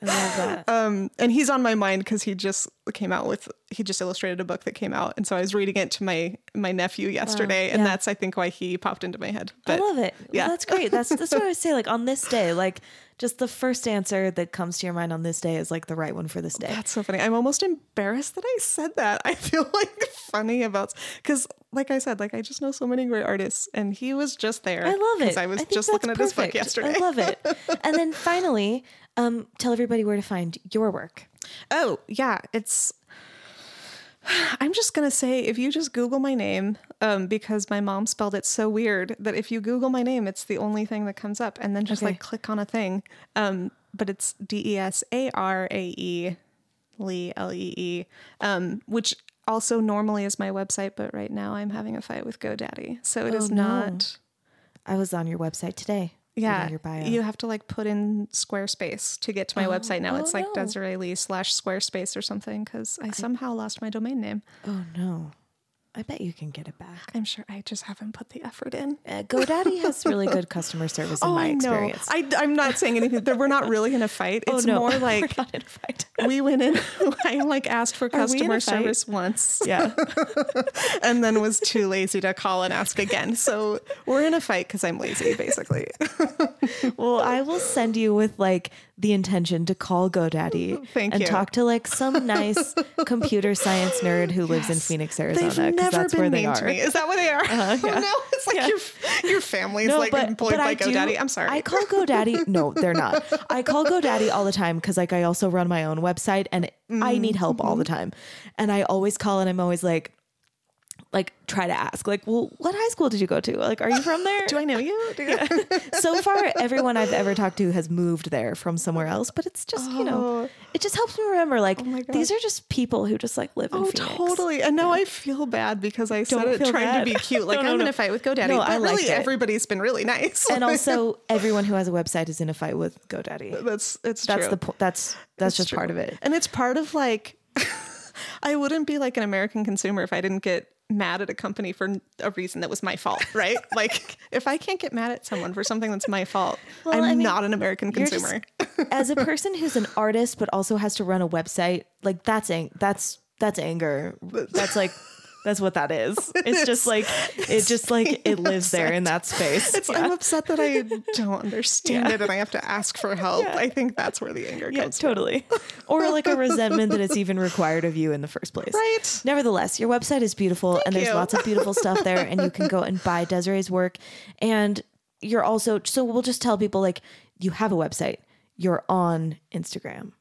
i love that Um, and he's on my mind because he just came out with he just illustrated a book that came out, and so I was reading it to my my nephew yesterday, and yeah. that's I think why he popped into my head. I love it. yeah. Well, that's great. That's that's what I would say. Like on this day, like just the first answer that comes to your mind on this day is like the right one for this day. That's so funny. I'm almost embarrassed that I said that. I feel like funny about because, like I said, like I just know so many great artists, and he was just there. I love it. I was think just looking at his book yesterday. I love it. And then finally, um, tell everybody where to find your work. Oh, yeah. It's. I'm just going to say if you just Google my name, um, because my mom spelled it so weird that if you Google my name, it's the only thing that comes up. And then just Okay. like click on a thing. Um, but it's D E S A R A E, Lee, L E E, um, which also normally is my website. But right now I'm having a fight with GoDaddy. So it is Oh, no. not. I was on your website today. Yeah, your bio. you have to like put in Squarespace to get to my oh, website now. oh it's like no. Desarae Lee slash Squarespace or something because I somehow lost my domain name. oh no, I bet you can get it back. I'm sure I just haven't put the effort in. Uh, GoDaddy has really good customer service in my I experience. I, I'm not saying anything. that We're not really in a fight. It's oh no, more like not in a fight. we went in. I like asked for Are we in a customer fight? service once, yeah. and then was too lazy to call and ask again. So we're in a fight because I'm lazy, basically. Well, I will send you with like the intention to call GoDaddy Thank and you. talk to like some nice computer science nerd who lives in Phoenix, Arizona. They've 'cause never that's where they are. to me. Is that what they are? Uh-huh, yeah. oh no, it's like Yeah. your your family's like employed by I do- GoDaddy. I'm sorry. I call GoDaddy. No, they're not. I call GoDaddy all the time because like I also run my own website and I need help all the Mm-hmm. time. And I always call and I'm always like, like try to ask, like, well, what high school did you go to? Like, are you from there? Do I know you? You? so far, everyone I've ever talked to has moved there from somewhere else, but it's just, you know, Oh. it just helps me remember like oh my these are just people who just like live in Oh, Phoenix. totally. And now I feel bad because I said Don't it trying bad. to be cute. Like No, no, I'm in no. a fight with GoDaddy. No, but I really, it. everybody's been really nice. And also, everyone who has a website is in a fight with GoDaddy. that's it's That's true. the po- that's that's It's just true. part of it. And it's part of like, I wouldn't be like an American consumer if I didn't get mad at a company for a reason that was my fault, right? like, if I can't get mad at someone for something that's my fault, Well, I'm I mean, not an American You're just- consumer. as a person who's an artist but also has to run a website, like that's ang- that's that's anger. That's like that's what that is. It's just like it just like it lives there in that space. It's, yeah. I'm upset that I don't understand Yeah. it and I have to ask for help. I think that's where the anger yeah, comes from. totally. Or like a resentment that it's even required of you in the first place. Right. Nevertheless, your website is beautiful and there's you. lots of beautiful stuff there and you can go and buy Desarae's work and you're also so we'll just tell people like you have a website. You're on Instagram.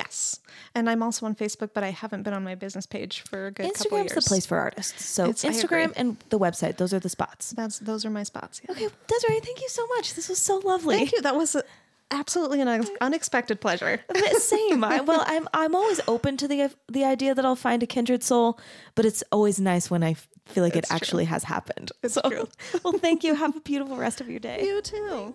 Yes. And I'm also on Facebook, but I haven't been on my business page for a good couple Instagram's years. the place for artists. So It's- Instagram and the website, those are the spots. That's those are my spots. Yeah. Okay, Desarae, thank you so much. This was so lovely. Thank you. That was a, absolutely an un- unexpected pleasure. Same. I, well, I'm I'm always open to the the idea that I'll find a kindred soul, but it's always nice when I f- feel like It's it true. actually has happened. It's so, true. well, thank you. Have a beautiful rest of your day. You too.